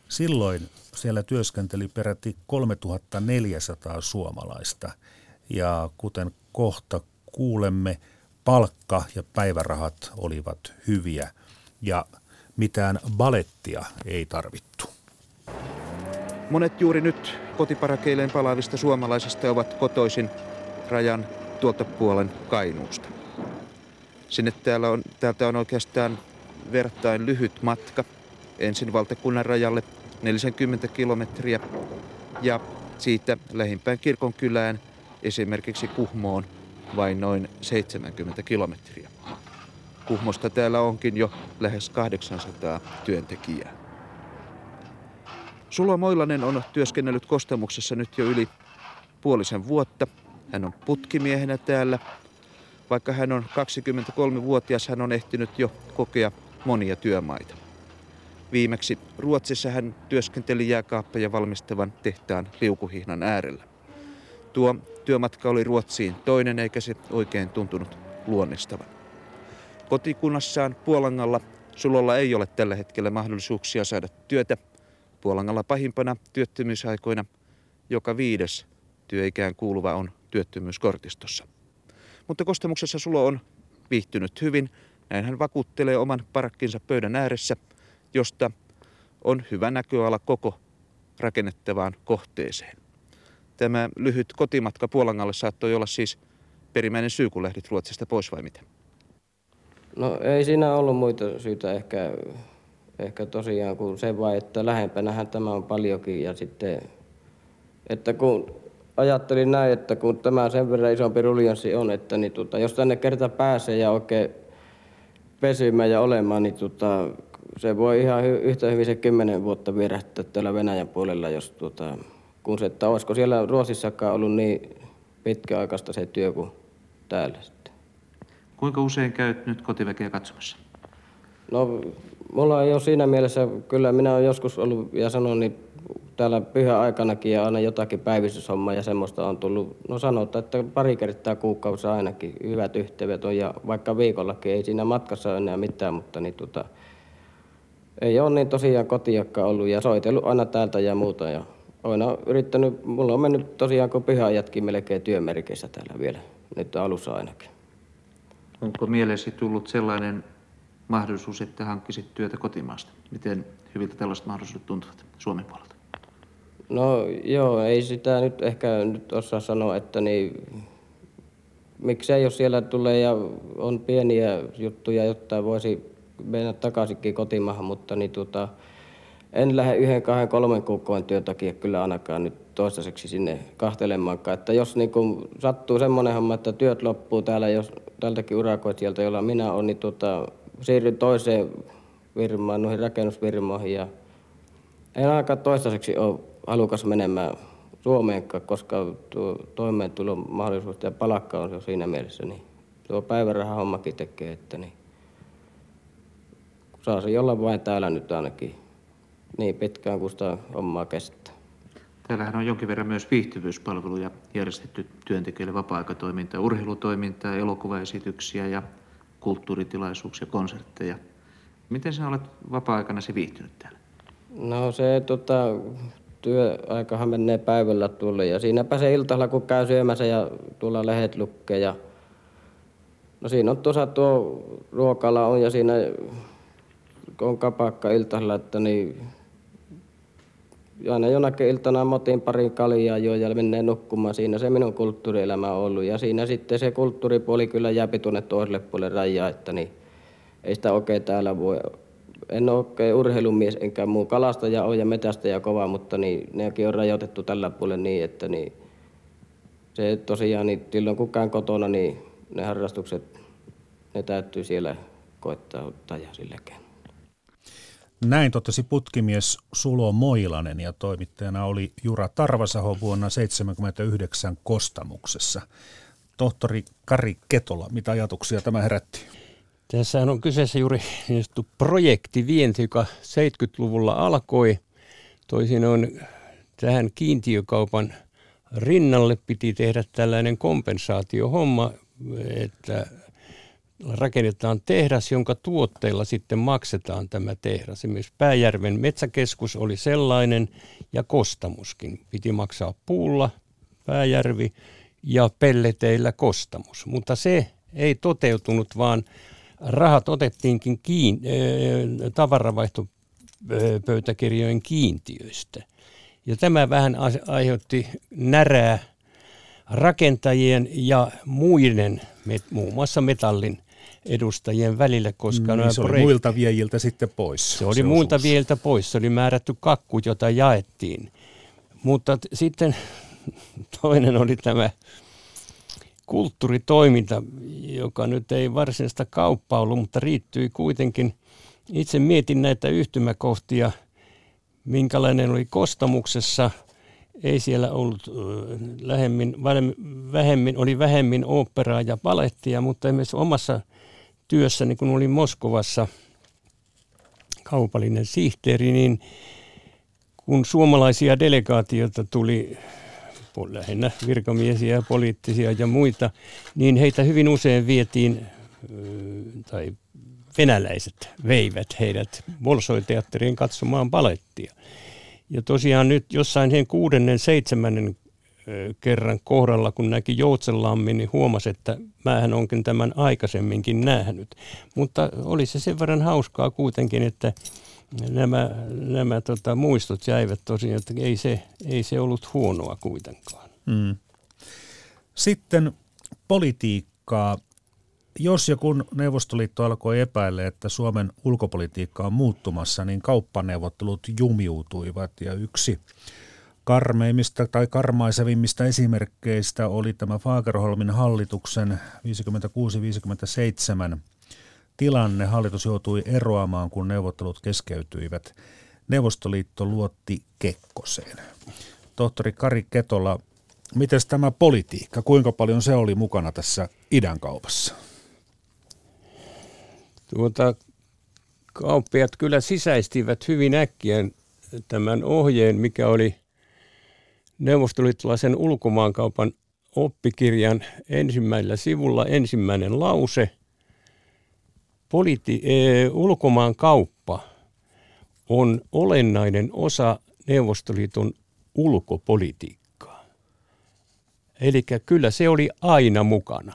Silloin siellä työskenteli peräti 3400 suomalaista ja kuten kohta kuulemme, palkka ja päivärahat olivat hyviä ja mitään balettia ei tarvittu. Monet juuri nyt kotiparakeilleen palaavista suomalaisista ovat kotoisin rajan tuolta puolen Kainuusta. Sinne täällä on, täältä on oikeastaan vertain lyhyt matka ensin valtakunnan rajalle 40 kilometriä ja siitä lähimpään kirkon kylään esimerkiksi Kuhmoon vain noin 70 kilometriä. Kuhmosta täällä onkin jo lähes 800 työntekijää. Sulo Moilanen on työskennellyt Kostamuksessa nyt jo yli puolisen vuotta. Hän on putkimiehenä täällä. Vaikka hän on 23-vuotias, hän on ehtinyt jo kokea monia työmaita. Viimeksi Ruotsissa hän työskenteli jääkaappeja valmistavan tehtaan liukuhihnan äärellä. Tuo työmatka oli Ruotsiin toinen eikä se oikein tuntunut luonnistavan. Kotikunnassaan Puolangalla Sulolla ei ole tällä hetkellä mahdollisuuksia saada työtä. Puolangalla pahimpana työttömyysaikoina joka viides työikään kuuluva on työttömyyskortistossa. Mutta kostamuksessa Sulo on viihtynyt hyvin. Näin hän vakuuttelee oman parakkinsa pöydän ääressä, josta on hyvä näköala koko rakennettavaan kohteeseen. Tämä lyhyt kotimatka Puolangalle saattoi olla siis perimmäinen syy, kun lähdit Ruotsista pois vai mitä? No ei siinä ollut muita syitä ehkä, ehkä tosiaan kuin se vai, että lähempänähän tämä on paljonkin ja sitten, että kun ajattelin näin, että kun tämä sen verran isompi ruljanssi on, että niin tuota, jos tänne kerta pääsee ja oikein pesymään ja olemaan, niin tuota, se voi ihan hy- yhtä hyvin se kymmenen vuotta vierähtää täällä Venäjän puolella, jos tuota, kun se, että olisiko siellä Ruotsissakaan ollut niin pitkäaikaista se työ kuin täällä. Kuinka usein käyt nyt kotiväkeä katsomassa? No, mulla ei ole siinä mielessä, kyllä minä olen joskus ollut ja sanon, niin täällä pyhäaikanakin ja aina jotakin päivystyshommaa ja semmoista on tullut, no sanotaan, että pari kertaa kuukausi ainakin hyvät yhteydet on ja vaikka viikollakin ei siinä matkassa ole enää mitään, mutta niin tota, ei ole niin tosiaan kotiakka ollut ja soitellut aina täältä ja muuta ja Oina yrittänyt, mulla on mennyt tosiaan kuin pyhäjätkin melkein työmerkeissä täällä vielä, nyt alussa ainakin. Onko mielesi tullut sellainen mahdollisuus, että hankkisit työtä kotimaasta? Miten hyviltä tällaiset mahdollisuudet tuntuvat Suomen puolelta? No joo, ei sitä nyt ehkä nyt osaa sanoa, että niin, miksei jos siellä tulee ja on pieniä juttuja, jotta voisi mennä takaisinkin kotimaahan, mutta niin tuota, en lähde yhden, kahden, kolmen kuukauden työn takia kyllä ainakaan nyt toistaiseksi sinne kahtelemaankaan. Että jos niin kun sattuu semmoinen homma, että työt loppuu täällä, jos tältäkin urakoitsijalta, jolla minä olen, niin tuota, siirryn toiseen firmaan, noihin rakennusfirmoihin ja en ainakaan toistaiseksi ole halukas menemään Suomeen, koska tuo toimeentulon mahdollisuus ja palakka on jo siinä mielessä, niin tuo päiväraha hommakin tekee, että niin saa se olla vain täällä nyt ainakin niin pitkään kuin sitä hommaa kestää. Täällähän on jonkin verran myös viihtyvyyspalveluja järjestetty työntekijöille, vapaa-aikatoimintaa, urheilutoimintaa, elokuvaesityksiä ja kulttuuritilaisuuksia, konsertteja. Miten sinä olet vapaa-aikana se viihtynyt täällä? No se tota, työaikahan menee päivällä tuolle ja siinäpä se iltalla kun käy syömässä ja tuolla lehdet lukee ja No siinä on tuossa tuo ruokala on ja siinä on kapakka iltalla, että niin aina jonakin iltana motin parin kaljaa jo ja menee nukkumaan. Siinä se minun kulttuurielämä on ollut. Ja siinä sitten se kulttuuripuoli kyllä jääpi tuonne toiselle puolelle rajaa, että niin ei sitä oikein täällä voi. En ole oikein urheilumies enkä muu kalastaja ole ja metästäjä kova, mutta niin, nekin on rajoitettu tällä puolella niin, että niin, se tosiaan, niin silloin kun käyn kotona, niin ne harrastukset, ne täytyy siellä koittaa ottaa ja silläkään. Näin totesi putkimies Sulo Moilanen ja toimittajana oli Jura Tarvasaho vuonna 1979 Kostamuksessa. Tohtori Kari Ketola, mitä ajatuksia tämä herätti? Tässä on kyseessä juuri niin projektivienti, joka 70-luvulla alkoi. Toisin on tähän kiintiökaupan rinnalle piti tehdä tällainen kompensaatiohomma, että rakennetaan tehdas, jonka tuotteilla sitten maksetaan tämä tehdas. Esimerkiksi Pääjärven metsäkeskus oli sellainen ja Kostamuskin. Piti maksaa puulla Pääjärvi ja pelleteillä Kostamus. Mutta se ei toteutunut, vaan rahat otettiinkin kiin, äh, tavaravaihtopöytäkirjojen kiintiöistä. Ja tämä vähän aiheutti närää rakentajien ja muiden, muun muassa metallin edustajien välillä, koska niin, se oli muilta viejiltä sitten pois. Se oli se muilta viejiltä pois, se oli määrätty kakku, jota jaettiin. Mutta t- sitten [laughs] toinen oli tämä kulttuuritoiminta, joka nyt ei varsinaista kauppaa ollut, mutta riittyi kuitenkin. Itse mietin näitä yhtymäkohtia, minkälainen oli Kostamuksessa. Ei siellä ollut lähemmin, vähemmin, oli vähemmin operaa ja palettia, mutta esimerkiksi omassa työssäni, kun olin Moskovassa kaupallinen sihteeri, niin kun suomalaisia delegaatioita tuli lähinnä virkamiesiä poliittisia ja muita, niin heitä hyvin usein vietiin, tai venäläiset veivät heidät Bolsoi-teatteriin katsomaan palettia. Ja tosiaan nyt jossain sen kuudennen, seitsemännen kerran kohdalla, kun näki Joutsenlammin, niin huomasi, että mähän onkin tämän aikaisemminkin nähnyt. Mutta oli se sen verran hauskaa kuitenkin, että nämä, nämä tota, muistot jäivät tosiaan, että ei se, ei se ollut huonoa kuitenkaan. Mm. Sitten politiikkaa. Jos ja kun Neuvostoliitto alkoi epäillä, että Suomen ulkopolitiikka on muuttumassa, niin kauppaneuvottelut jumiutuivat ja yksi karmeimmista tai karmaisevimmista esimerkkeistä oli tämä Fagerholmin hallituksen 56-57 tilanne. Hallitus joutui eroamaan, kun neuvottelut keskeytyivät. Neuvostoliitto luotti Kekkoseen. Tohtori Kari Ketola, miten tämä politiikka, kuinka paljon se oli mukana tässä idän kaupassa? Tuota, kauppiat kyllä sisäistivät hyvin äkkiä tämän ohjeen, mikä oli – neuvostoliittolaisen ulkomaankaupan oppikirjan ensimmäisellä sivulla ensimmäinen lause. Politi- e, ulkomaankauppa on olennainen osa Neuvostoliiton ulkopolitiikkaa. Eli kyllä se oli aina mukana.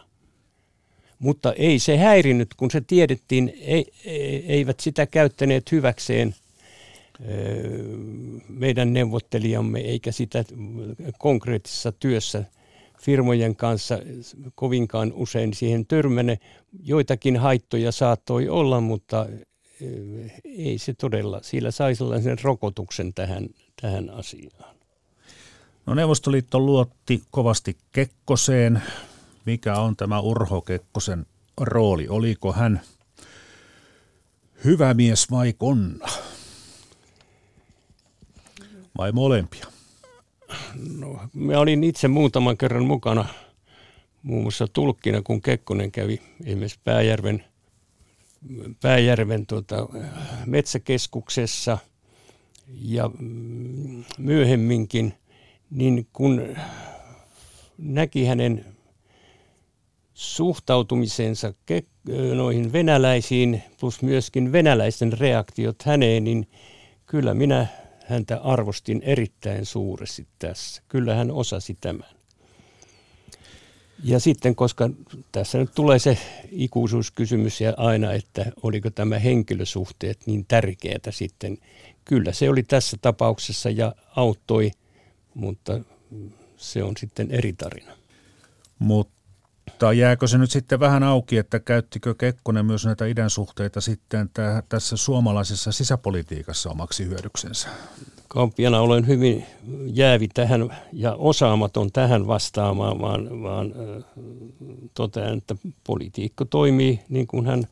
Mutta ei se häirinyt, kun se tiedettiin, ei, eivät sitä käyttäneet hyväkseen meidän neuvottelijamme, eikä sitä konkreettisessa työssä firmojen kanssa kovinkaan usein siihen törmäne. Joitakin haittoja saattoi olla, mutta ei se todella, sillä sai sellaisen rokotuksen tähän, tähän asiaan. No Neuvostoliitto luotti kovasti Kekkoseen. Mikä on tämä Urho Kekkosen rooli? Oliko hän hyvä mies vai konna? Vai molempia? No, mä olin itse muutaman kerran mukana muun muassa tulkkina, kun Kekkonen kävi esimerkiksi Pääjärven, Pääjärven tuota, metsäkeskuksessa ja mm, myöhemminkin, niin kun näki hänen suhtautumisensa noihin venäläisiin plus myöskin venäläisten reaktiot häneen, niin kyllä minä häntä arvostin erittäin suuresti tässä. Kyllä hän osasi tämän. Ja sitten, koska tässä nyt tulee se ikuisuuskysymys ja aina, että oliko tämä henkilösuhteet niin tärkeää sitten. Kyllä se oli tässä tapauksessa ja auttoi, mutta se on sitten eri tarina. Mutta mutta jääkö se nyt sitten vähän auki, että käyttikö Kekkonen myös näitä idän suhteita sitten tässä suomalaisessa sisäpolitiikassa omaksi hyödyksensä? Kauppiana olen hyvin jäävi tähän ja osaamaton tähän vastaamaan, vaan, vaan totean, että politiikko toimii niin kuin hän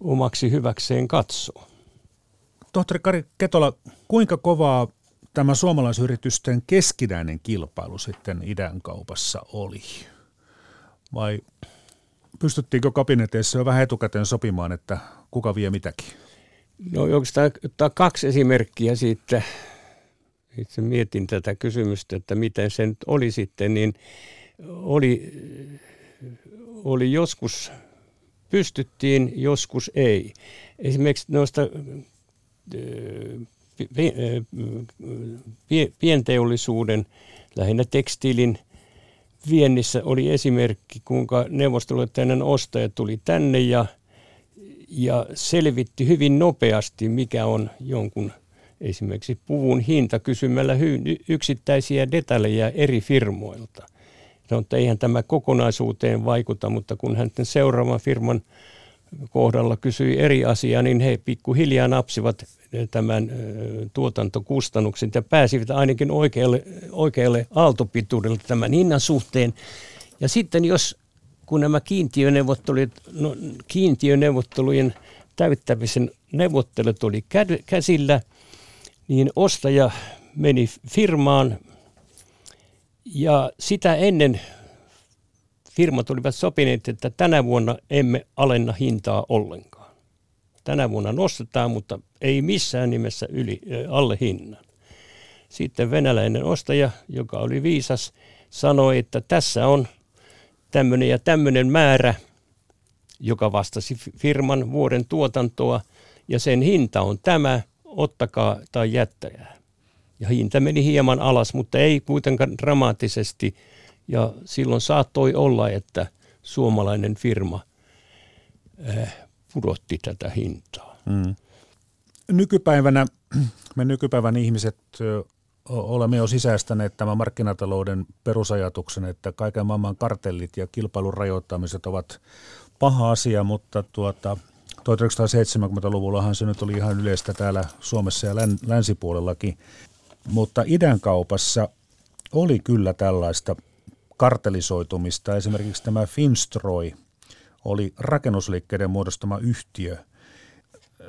omaksi hyväkseen katsoo. Tohtori Kari Ketola, kuinka kovaa tämä suomalaisyritysten keskinäinen kilpailu sitten idän kaupassa oli? Vai pystyttiinkö kabineteissa jo vähän etukäteen sopimaan, että kuka vie mitäkin? No oikeastaan ottaa kaksi esimerkkiä siitä. Itse mietin tätä kysymystä, että miten se nyt oli sitten, niin oli, oli joskus pystyttiin, joskus ei. Esimerkiksi noista pienteollisuuden, lähinnä tekstiilin – viennissä oli esimerkki, kuinka neuvostoliiton ostaja tuli tänne ja, ja selvitti hyvin nopeasti, mikä on jonkun esimerkiksi puvun hinta kysymällä yksittäisiä detaljeja eri firmoilta. No, että eihän tämä kokonaisuuteen vaikuta, mutta kun hän seuraavan firman kohdalla kysyi eri asiaa, niin he pikkuhiljaa napsivat tämän tuotantokustannukset ja pääsivät ainakin oikealle, oikealle aaltopituudelle tämän hinnan suhteen. Ja sitten jos kun nämä kiintiöneuvottelut, no, kiintiöneuvottelujen täyttämisen neuvottelut oli käsillä, niin ostaja meni firmaan ja sitä ennen firmat olivat sopineet, että tänä vuonna emme alenna hintaa ollenkaan. Tänä vuonna nostetaan, mutta ei missään nimessä yli, alle hinnan. Sitten venäläinen ostaja, joka oli viisas, sanoi, että tässä on tämmöinen ja tämmöinen määrä, joka vastasi firman vuoden tuotantoa, ja sen hinta on tämä, ottakaa tai jättäjää. Ja hinta meni hieman alas, mutta ei kuitenkaan dramaattisesti, ja silloin saattoi olla, että suomalainen firma pudotti tätä hintaa. Mm nykypäivänä [clears throat] me nykypäivän ihmiset olemme jo sisäistäneet tämän markkinatalouden perusajatuksen, että kaiken maailman kartellit ja kilpailun rajoittamiset ovat paha asia, mutta tuota, 1970-luvullahan se nyt oli ihan yleistä täällä Suomessa ja länsipuolellakin. Mutta idän kaupassa oli kyllä tällaista kartelisoitumista. Esimerkiksi tämä Finstroy oli rakennusliikkeiden muodostama yhtiö –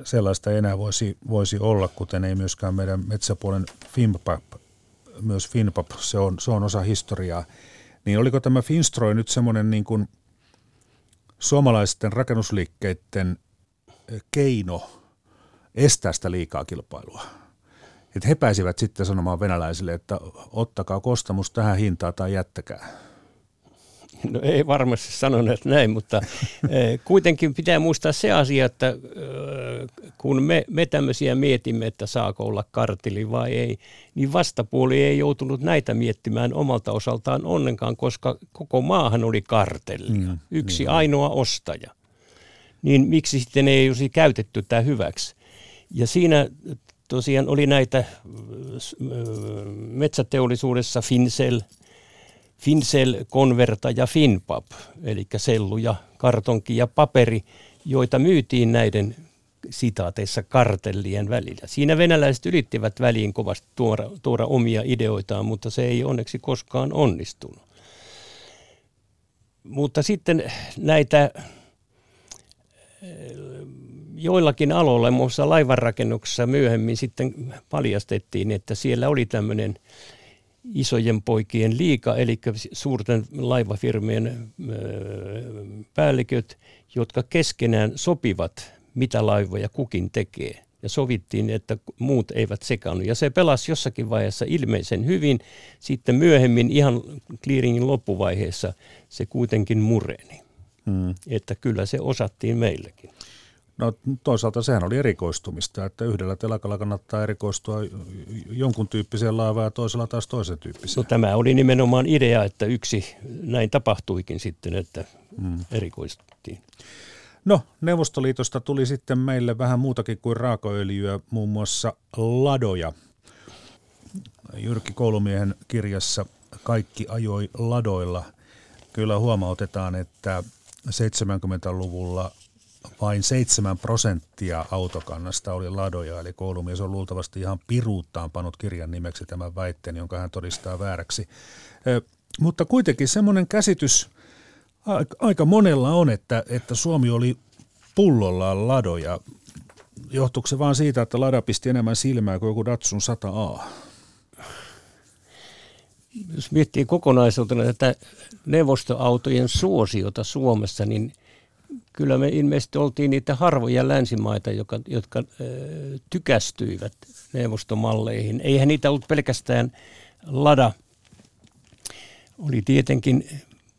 sellaista ei enää voisi, voisi olla, kuten ei myöskään meidän metsäpuolen FIMPAP, myös FINPAP, se on, se on osa historiaa. Niin oliko tämä Finstroy nyt semmoinen niin kuin suomalaisten rakennusliikkeiden keino estää sitä liikaa kilpailua? Että he pääsivät sitten sanomaan venäläisille, että ottakaa kostamus tähän hintaan tai jättäkää. No ei varmasti sanoneet näin, mutta [laughs] eh, kuitenkin pitää muistaa se asia, että eh, kun me, me tämmöisiä mietimme, että saako olla karteli vai ei, niin vastapuoli ei joutunut näitä miettimään omalta osaltaan onnenkaan, koska koko maahan oli kartelli. Mm, Yksi niin. ainoa ostaja. Niin miksi sitten ei olisi käytetty tämä hyväksi? Ja siinä tosiaan oli näitä äh, metsäteollisuudessa Finsel, Finsel, Converta ja Finpap, eli sellu ja kartonki ja paperi, joita myytiin näiden sitaateissa kartellien välillä. Siinä venäläiset ylittivät väliin kovasti tuoda, tuoda omia ideoitaan, mutta se ei onneksi koskaan onnistunut. Mutta sitten näitä joillakin aloilla, muun muassa laivanrakennuksessa myöhemmin sitten paljastettiin, että siellä oli tämmöinen isojen poikien liika, eli suurten laivafirmien päälliköt, jotka keskenään sopivat, mitä laivoja kukin tekee. Ja sovittiin, että muut eivät sekaannu. Ja se pelasi jossakin vaiheessa ilmeisen hyvin. Sitten myöhemmin ihan clearingin loppuvaiheessa se kuitenkin mureni. Hmm. Että kyllä se osattiin meillekin. No toisaalta sehän oli erikoistumista, että yhdellä telakalla kannattaa erikoistua jonkun tyyppiseen laivaan ja toisella taas toisen tyyppiseen. No tämä oli nimenomaan idea, että yksi näin tapahtuikin sitten, että mm. erikoistuttiin. No, Neuvostoliitosta tuli sitten meille vähän muutakin kuin raakaöljyä, muun muassa ladoja. Jyrki Koulumiehen kirjassa Kaikki ajoi ladoilla. Kyllä huomautetaan, että 70-luvulla vain 7 prosenttia autokannasta oli ladoja, eli koulumies on luultavasti ihan piruuttaan pannut kirjan nimeksi tämän väitteen, jonka hän todistaa vääräksi. Mutta kuitenkin semmoinen käsitys aika monella on, että, että Suomi oli pullollaan ladoja. Johtuuko se vaan siitä, että lada pisti enemmän silmää kuin joku Datsun 100A? Jos miettii kokonaisuutena tätä neuvostoautojen suosiota Suomessa, niin – kyllä me ilmeisesti oltiin niitä harvoja länsimaita, jotka, jotka tykästyivät neuvostomalleihin. Eihän niitä ollut pelkästään Lada. Oli tietenkin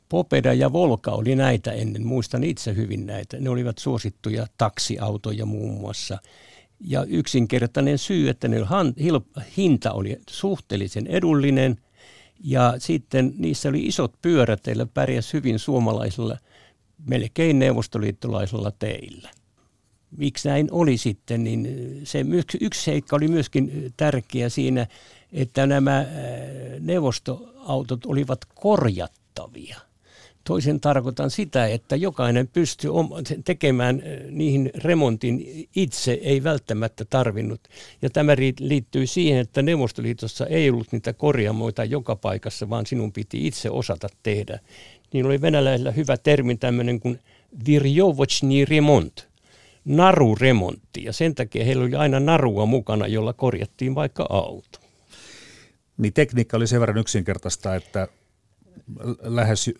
Popeda ja Volka oli näitä ennen. Muistan itse hyvin näitä. Ne olivat suosittuja taksiautoja muun muassa. Ja yksinkertainen syy, että ne hinta oli suhteellisen edullinen ja sitten niissä oli isot pyörät, teillä pärjäs hyvin suomalaisilla – melkein neuvostoliittolaisella teillä. Miksi näin oli sitten, niin se yksi seikka oli myöskin tärkeä siinä, että nämä äh, neuvostoautot olivat korjattavia. Toisen tarkoitan sitä, että jokainen pystyy tekemään äh, niihin remontin itse, ei välttämättä tarvinnut. Ja tämä liittyy siihen, että Neuvostoliitossa ei ollut niitä korjaamoita joka paikassa, vaan sinun piti itse osata tehdä niin oli venäläisillä hyvä termi tämmöinen kuin virjovocni remont, naruremontti. Ja sen takia heillä oli aina narua mukana, jolla korjattiin vaikka auto. Niin tekniikka oli sen verran yksinkertaista, että lähes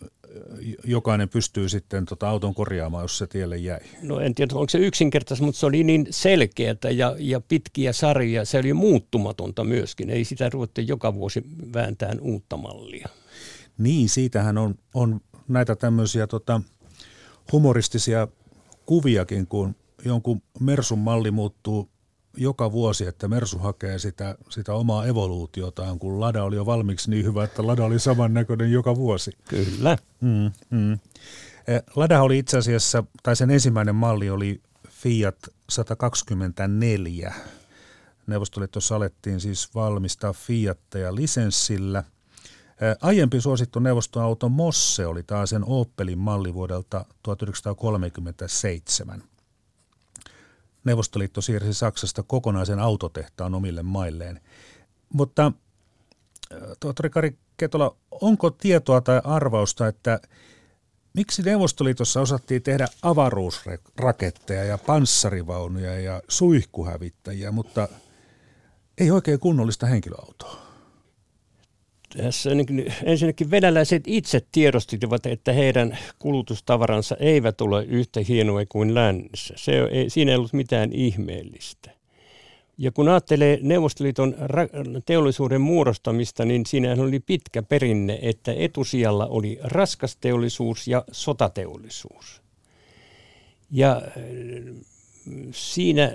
jokainen pystyy sitten tota auton korjaamaan, jos se tielle jäi. No en tiedä, onko se yksinkertaista, mutta se oli niin selkeää ja, ja pitkiä sarjoja. Se oli muuttumatonta myöskin. Ei sitä ruvettu joka vuosi vääntään uutta mallia. Niin, siitähän on, on näitä tämmöisiä tota, humoristisia kuviakin, kun jonkun Mersun malli muuttuu joka vuosi, että Mersu hakee sitä, sitä omaa evoluutiotaan, kun Lada oli jo valmiiksi niin hyvä, että Lada oli samannäköinen joka vuosi. Kyllä. Mm, mm. Eh, Lada oli itse asiassa, tai sen ensimmäinen malli oli Fiat 124. Neuvostoliitossa alettiin siis valmistaa Fiatteja lisenssillä – Aiempi suosittu neuvostoauto Mosse oli taas sen Opelin malli vuodelta 1937. Neuvostoliitto siirsi Saksasta kokonaisen autotehtaan omille mailleen. Mutta tohtori Kari Ketola, onko tietoa tai arvausta, että miksi Neuvostoliitossa osattiin tehdä avaruusraketteja ja panssarivaunuja ja suihkuhävittäjiä, mutta ei oikein kunnollista henkilöautoa? Tässä ensinnäkin venäläiset itse tiedostivat, että heidän kulutustavaransa eivät ole yhtä hienoja kuin lännessä. Se ei, siinä ei ollut mitään ihmeellistä. Ja kun ajattelee Neuvostoliiton teollisuuden muodostamista, niin siinä oli pitkä perinne, että etusijalla oli raskas teollisuus ja sotateollisuus. Ja siinä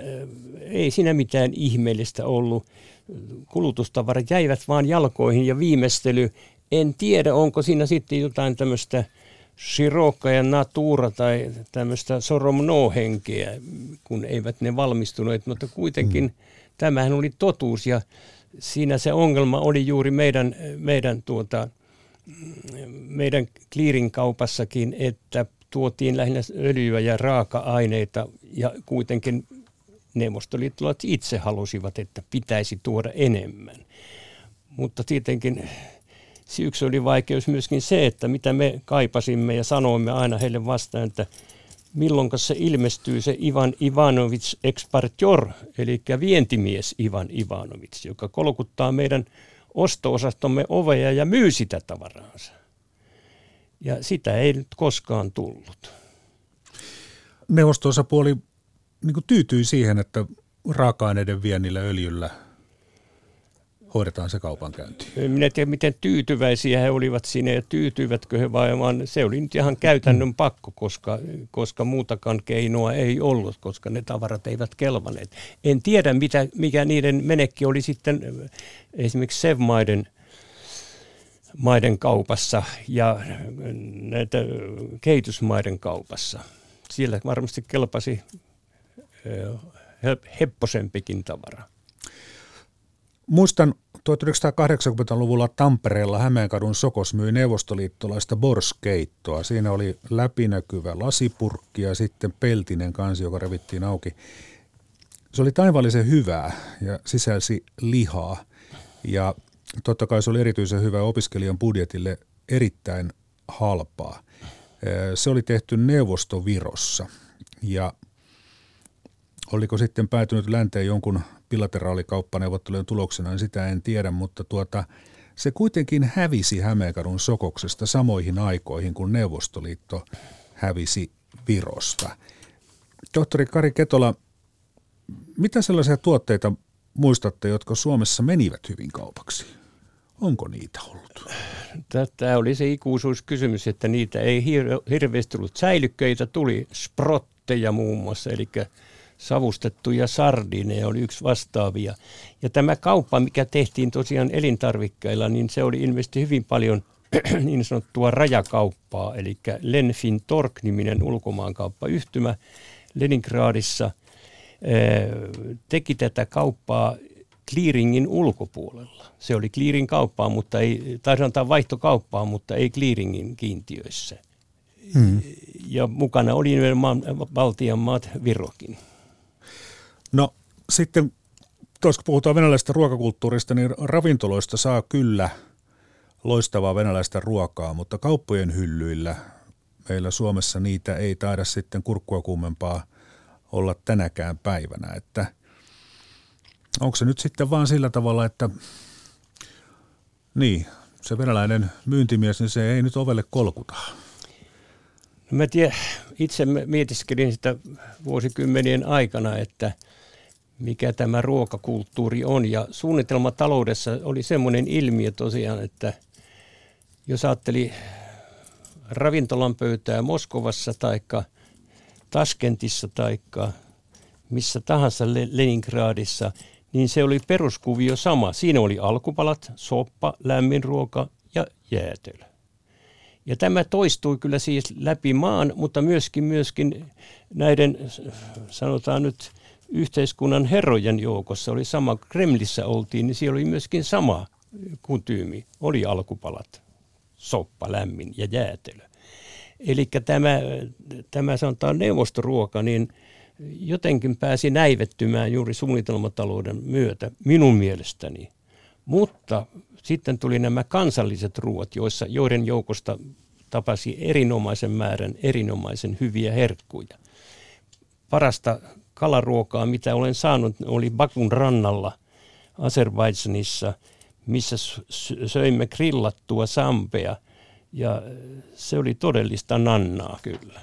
ei siinä mitään ihmeellistä ollut. Kulutustavarat jäivät vaan jalkoihin ja viimeistely, en tiedä onko siinä sitten jotain tämmöistä Sirokka ja Natura tai tämmöistä Soromno-henkeä, kun eivät ne valmistuneet, mutta kuitenkin mm. tämähän oli totuus ja siinä se ongelma oli juuri meidän, meidän, tuota, meidän clearing kaupassakin, että tuotiin lähinnä öljyä ja raaka-aineita ja kuitenkin neuvostoliittolaiset itse halusivat, että pitäisi tuoda enemmän. Mutta tietenkin yksi oli vaikeus myöskin se, että mitä me kaipasimme ja sanoimme aina heille vastaan, että milloin se ilmestyy se Ivan Ivanovic expartior, eli vientimies Ivan Ivanovic, joka kolkuttaa meidän osto-osastomme oveja ja myy sitä tavaraansa. Ja sitä ei nyt koskaan tullut. Neuvosto-osapuoli niin tyytyi siihen, että raaka-aineiden viennillä öljyllä hoidetaan se kaupankäynti. Minä en tiedä, miten tyytyväisiä he olivat siinä ja tyytyivätkö he vai vaan se oli nyt ihan käytännön mm. pakko, koska, koska muutakaan keinoa ei ollut, koska ne tavarat eivät kelvaneet. En tiedä, mitä, mikä niiden menekki oli sitten esimerkiksi Sevmaiden maiden kaupassa ja näitä kehitysmaiden kaupassa. Siellä varmasti kelpasi hepposempikin tavara. Muistan 1980-luvulla Tampereella Hämeenkadun Sokos myi neuvostoliittolaista borskeittoa. Siinä oli läpinäkyvä lasipurkki ja sitten peltinen kansi, joka revittiin auki. Se oli taivallisen hyvää ja sisälsi lihaa. Ja totta kai se oli erityisen hyvä opiskelijan budjetille erittäin halpaa. Se oli tehty Neuvostovirossa ja oliko sitten päätynyt länteen jonkun bilateraalikauppaneuvottelujen tuloksena, niin sitä en tiedä, mutta tuota, se kuitenkin hävisi Hämeenkadun sokoksesta samoihin aikoihin, kun Neuvostoliitto hävisi Virosta. Tohtori Kari Ketola, mitä sellaisia tuotteita muistatte, jotka Suomessa menivät hyvin kaupaksi? Onko niitä ollut? Tämä oli se ikuisuuskysymys, että niitä ei hirveästi tullut. Säilykkeitä tuli, sprotteja muun muassa, eli savustettuja sardineja oli yksi vastaavia. Ja tämä kauppa, mikä tehtiin tosiaan elintarvikkeilla, niin se oli ilmeisesti hyvin paljon [clears throat] niin sanottua rajakauppaa, eli Lenfin Tork-niminen ulkomaankauppayhtymä Leningradissa teki tätä kauppaa clearingin ulkopuolella. Se oli clearing kauppaa, mutta ei, tai sanotaan vaihtokauppaa, mutta ei clearingin kiintiöissä. Hmm. Ja mukana oli nimenomaan Baltian maat Virokin. No sitten, kun puhutaan venäläisestä ruokakulttuurista, niin ravintoloista saa kyllä loistavaa venäläistä ruokaa, mutta kauppojen hyllyillä meillä Suomessa niitä ei taida sitten kurkkua kummempaa olla tänäkään päivänä. Että onko se nyt sitten vaan sillä tavalla, että niin, se venäläinen myyntimies, niin se ei nyt ovelle kolkuta. No mä tiedän, itse mietiskelin sitä vuosikymmenien aikana, että – mikä tämä ruokakulttuuri on. Ja suunnitelmataloudessa oli semmoinen ilmiö tosiaan, että jos ajatteli ravintolan pöytää Moskovassa tai Taskentissa tai missä tahansa Leningradissa, niin se oli peruskuvio sama. Siinä oli alkupalat, soppa, lämmin ruoka ja jäätelö. Ja tämä toistui kyllä siis läpi maan, mutta myöskin, myöskin näiden, sanotaan nyt, yhteiskunnan herrojen joukossa oli sama, Kremlissä oltiin, niin siellä oli myöskin sama kutyymi, oli alkupalat, soppa, lämmin ja jäätelö. Eli tämä, tämä sanotaan neuvostoruoka, niin jotenkin pääsi näivettymään juuri suunnitelmatalouden myötä minun mielestäni. Mutta sitten tuli nämä kansalliset ruoat, joissa, joiden joukosta tapasi erinomaisen määrän erinomaisen hyviä herkkuja. Parasta kalaruokaa, mitä olen saanut, oli Bakun rannalla Azerbaidžanissa, missä söimme grillattua sampea. Ja se oli todellista nannaa kyllä.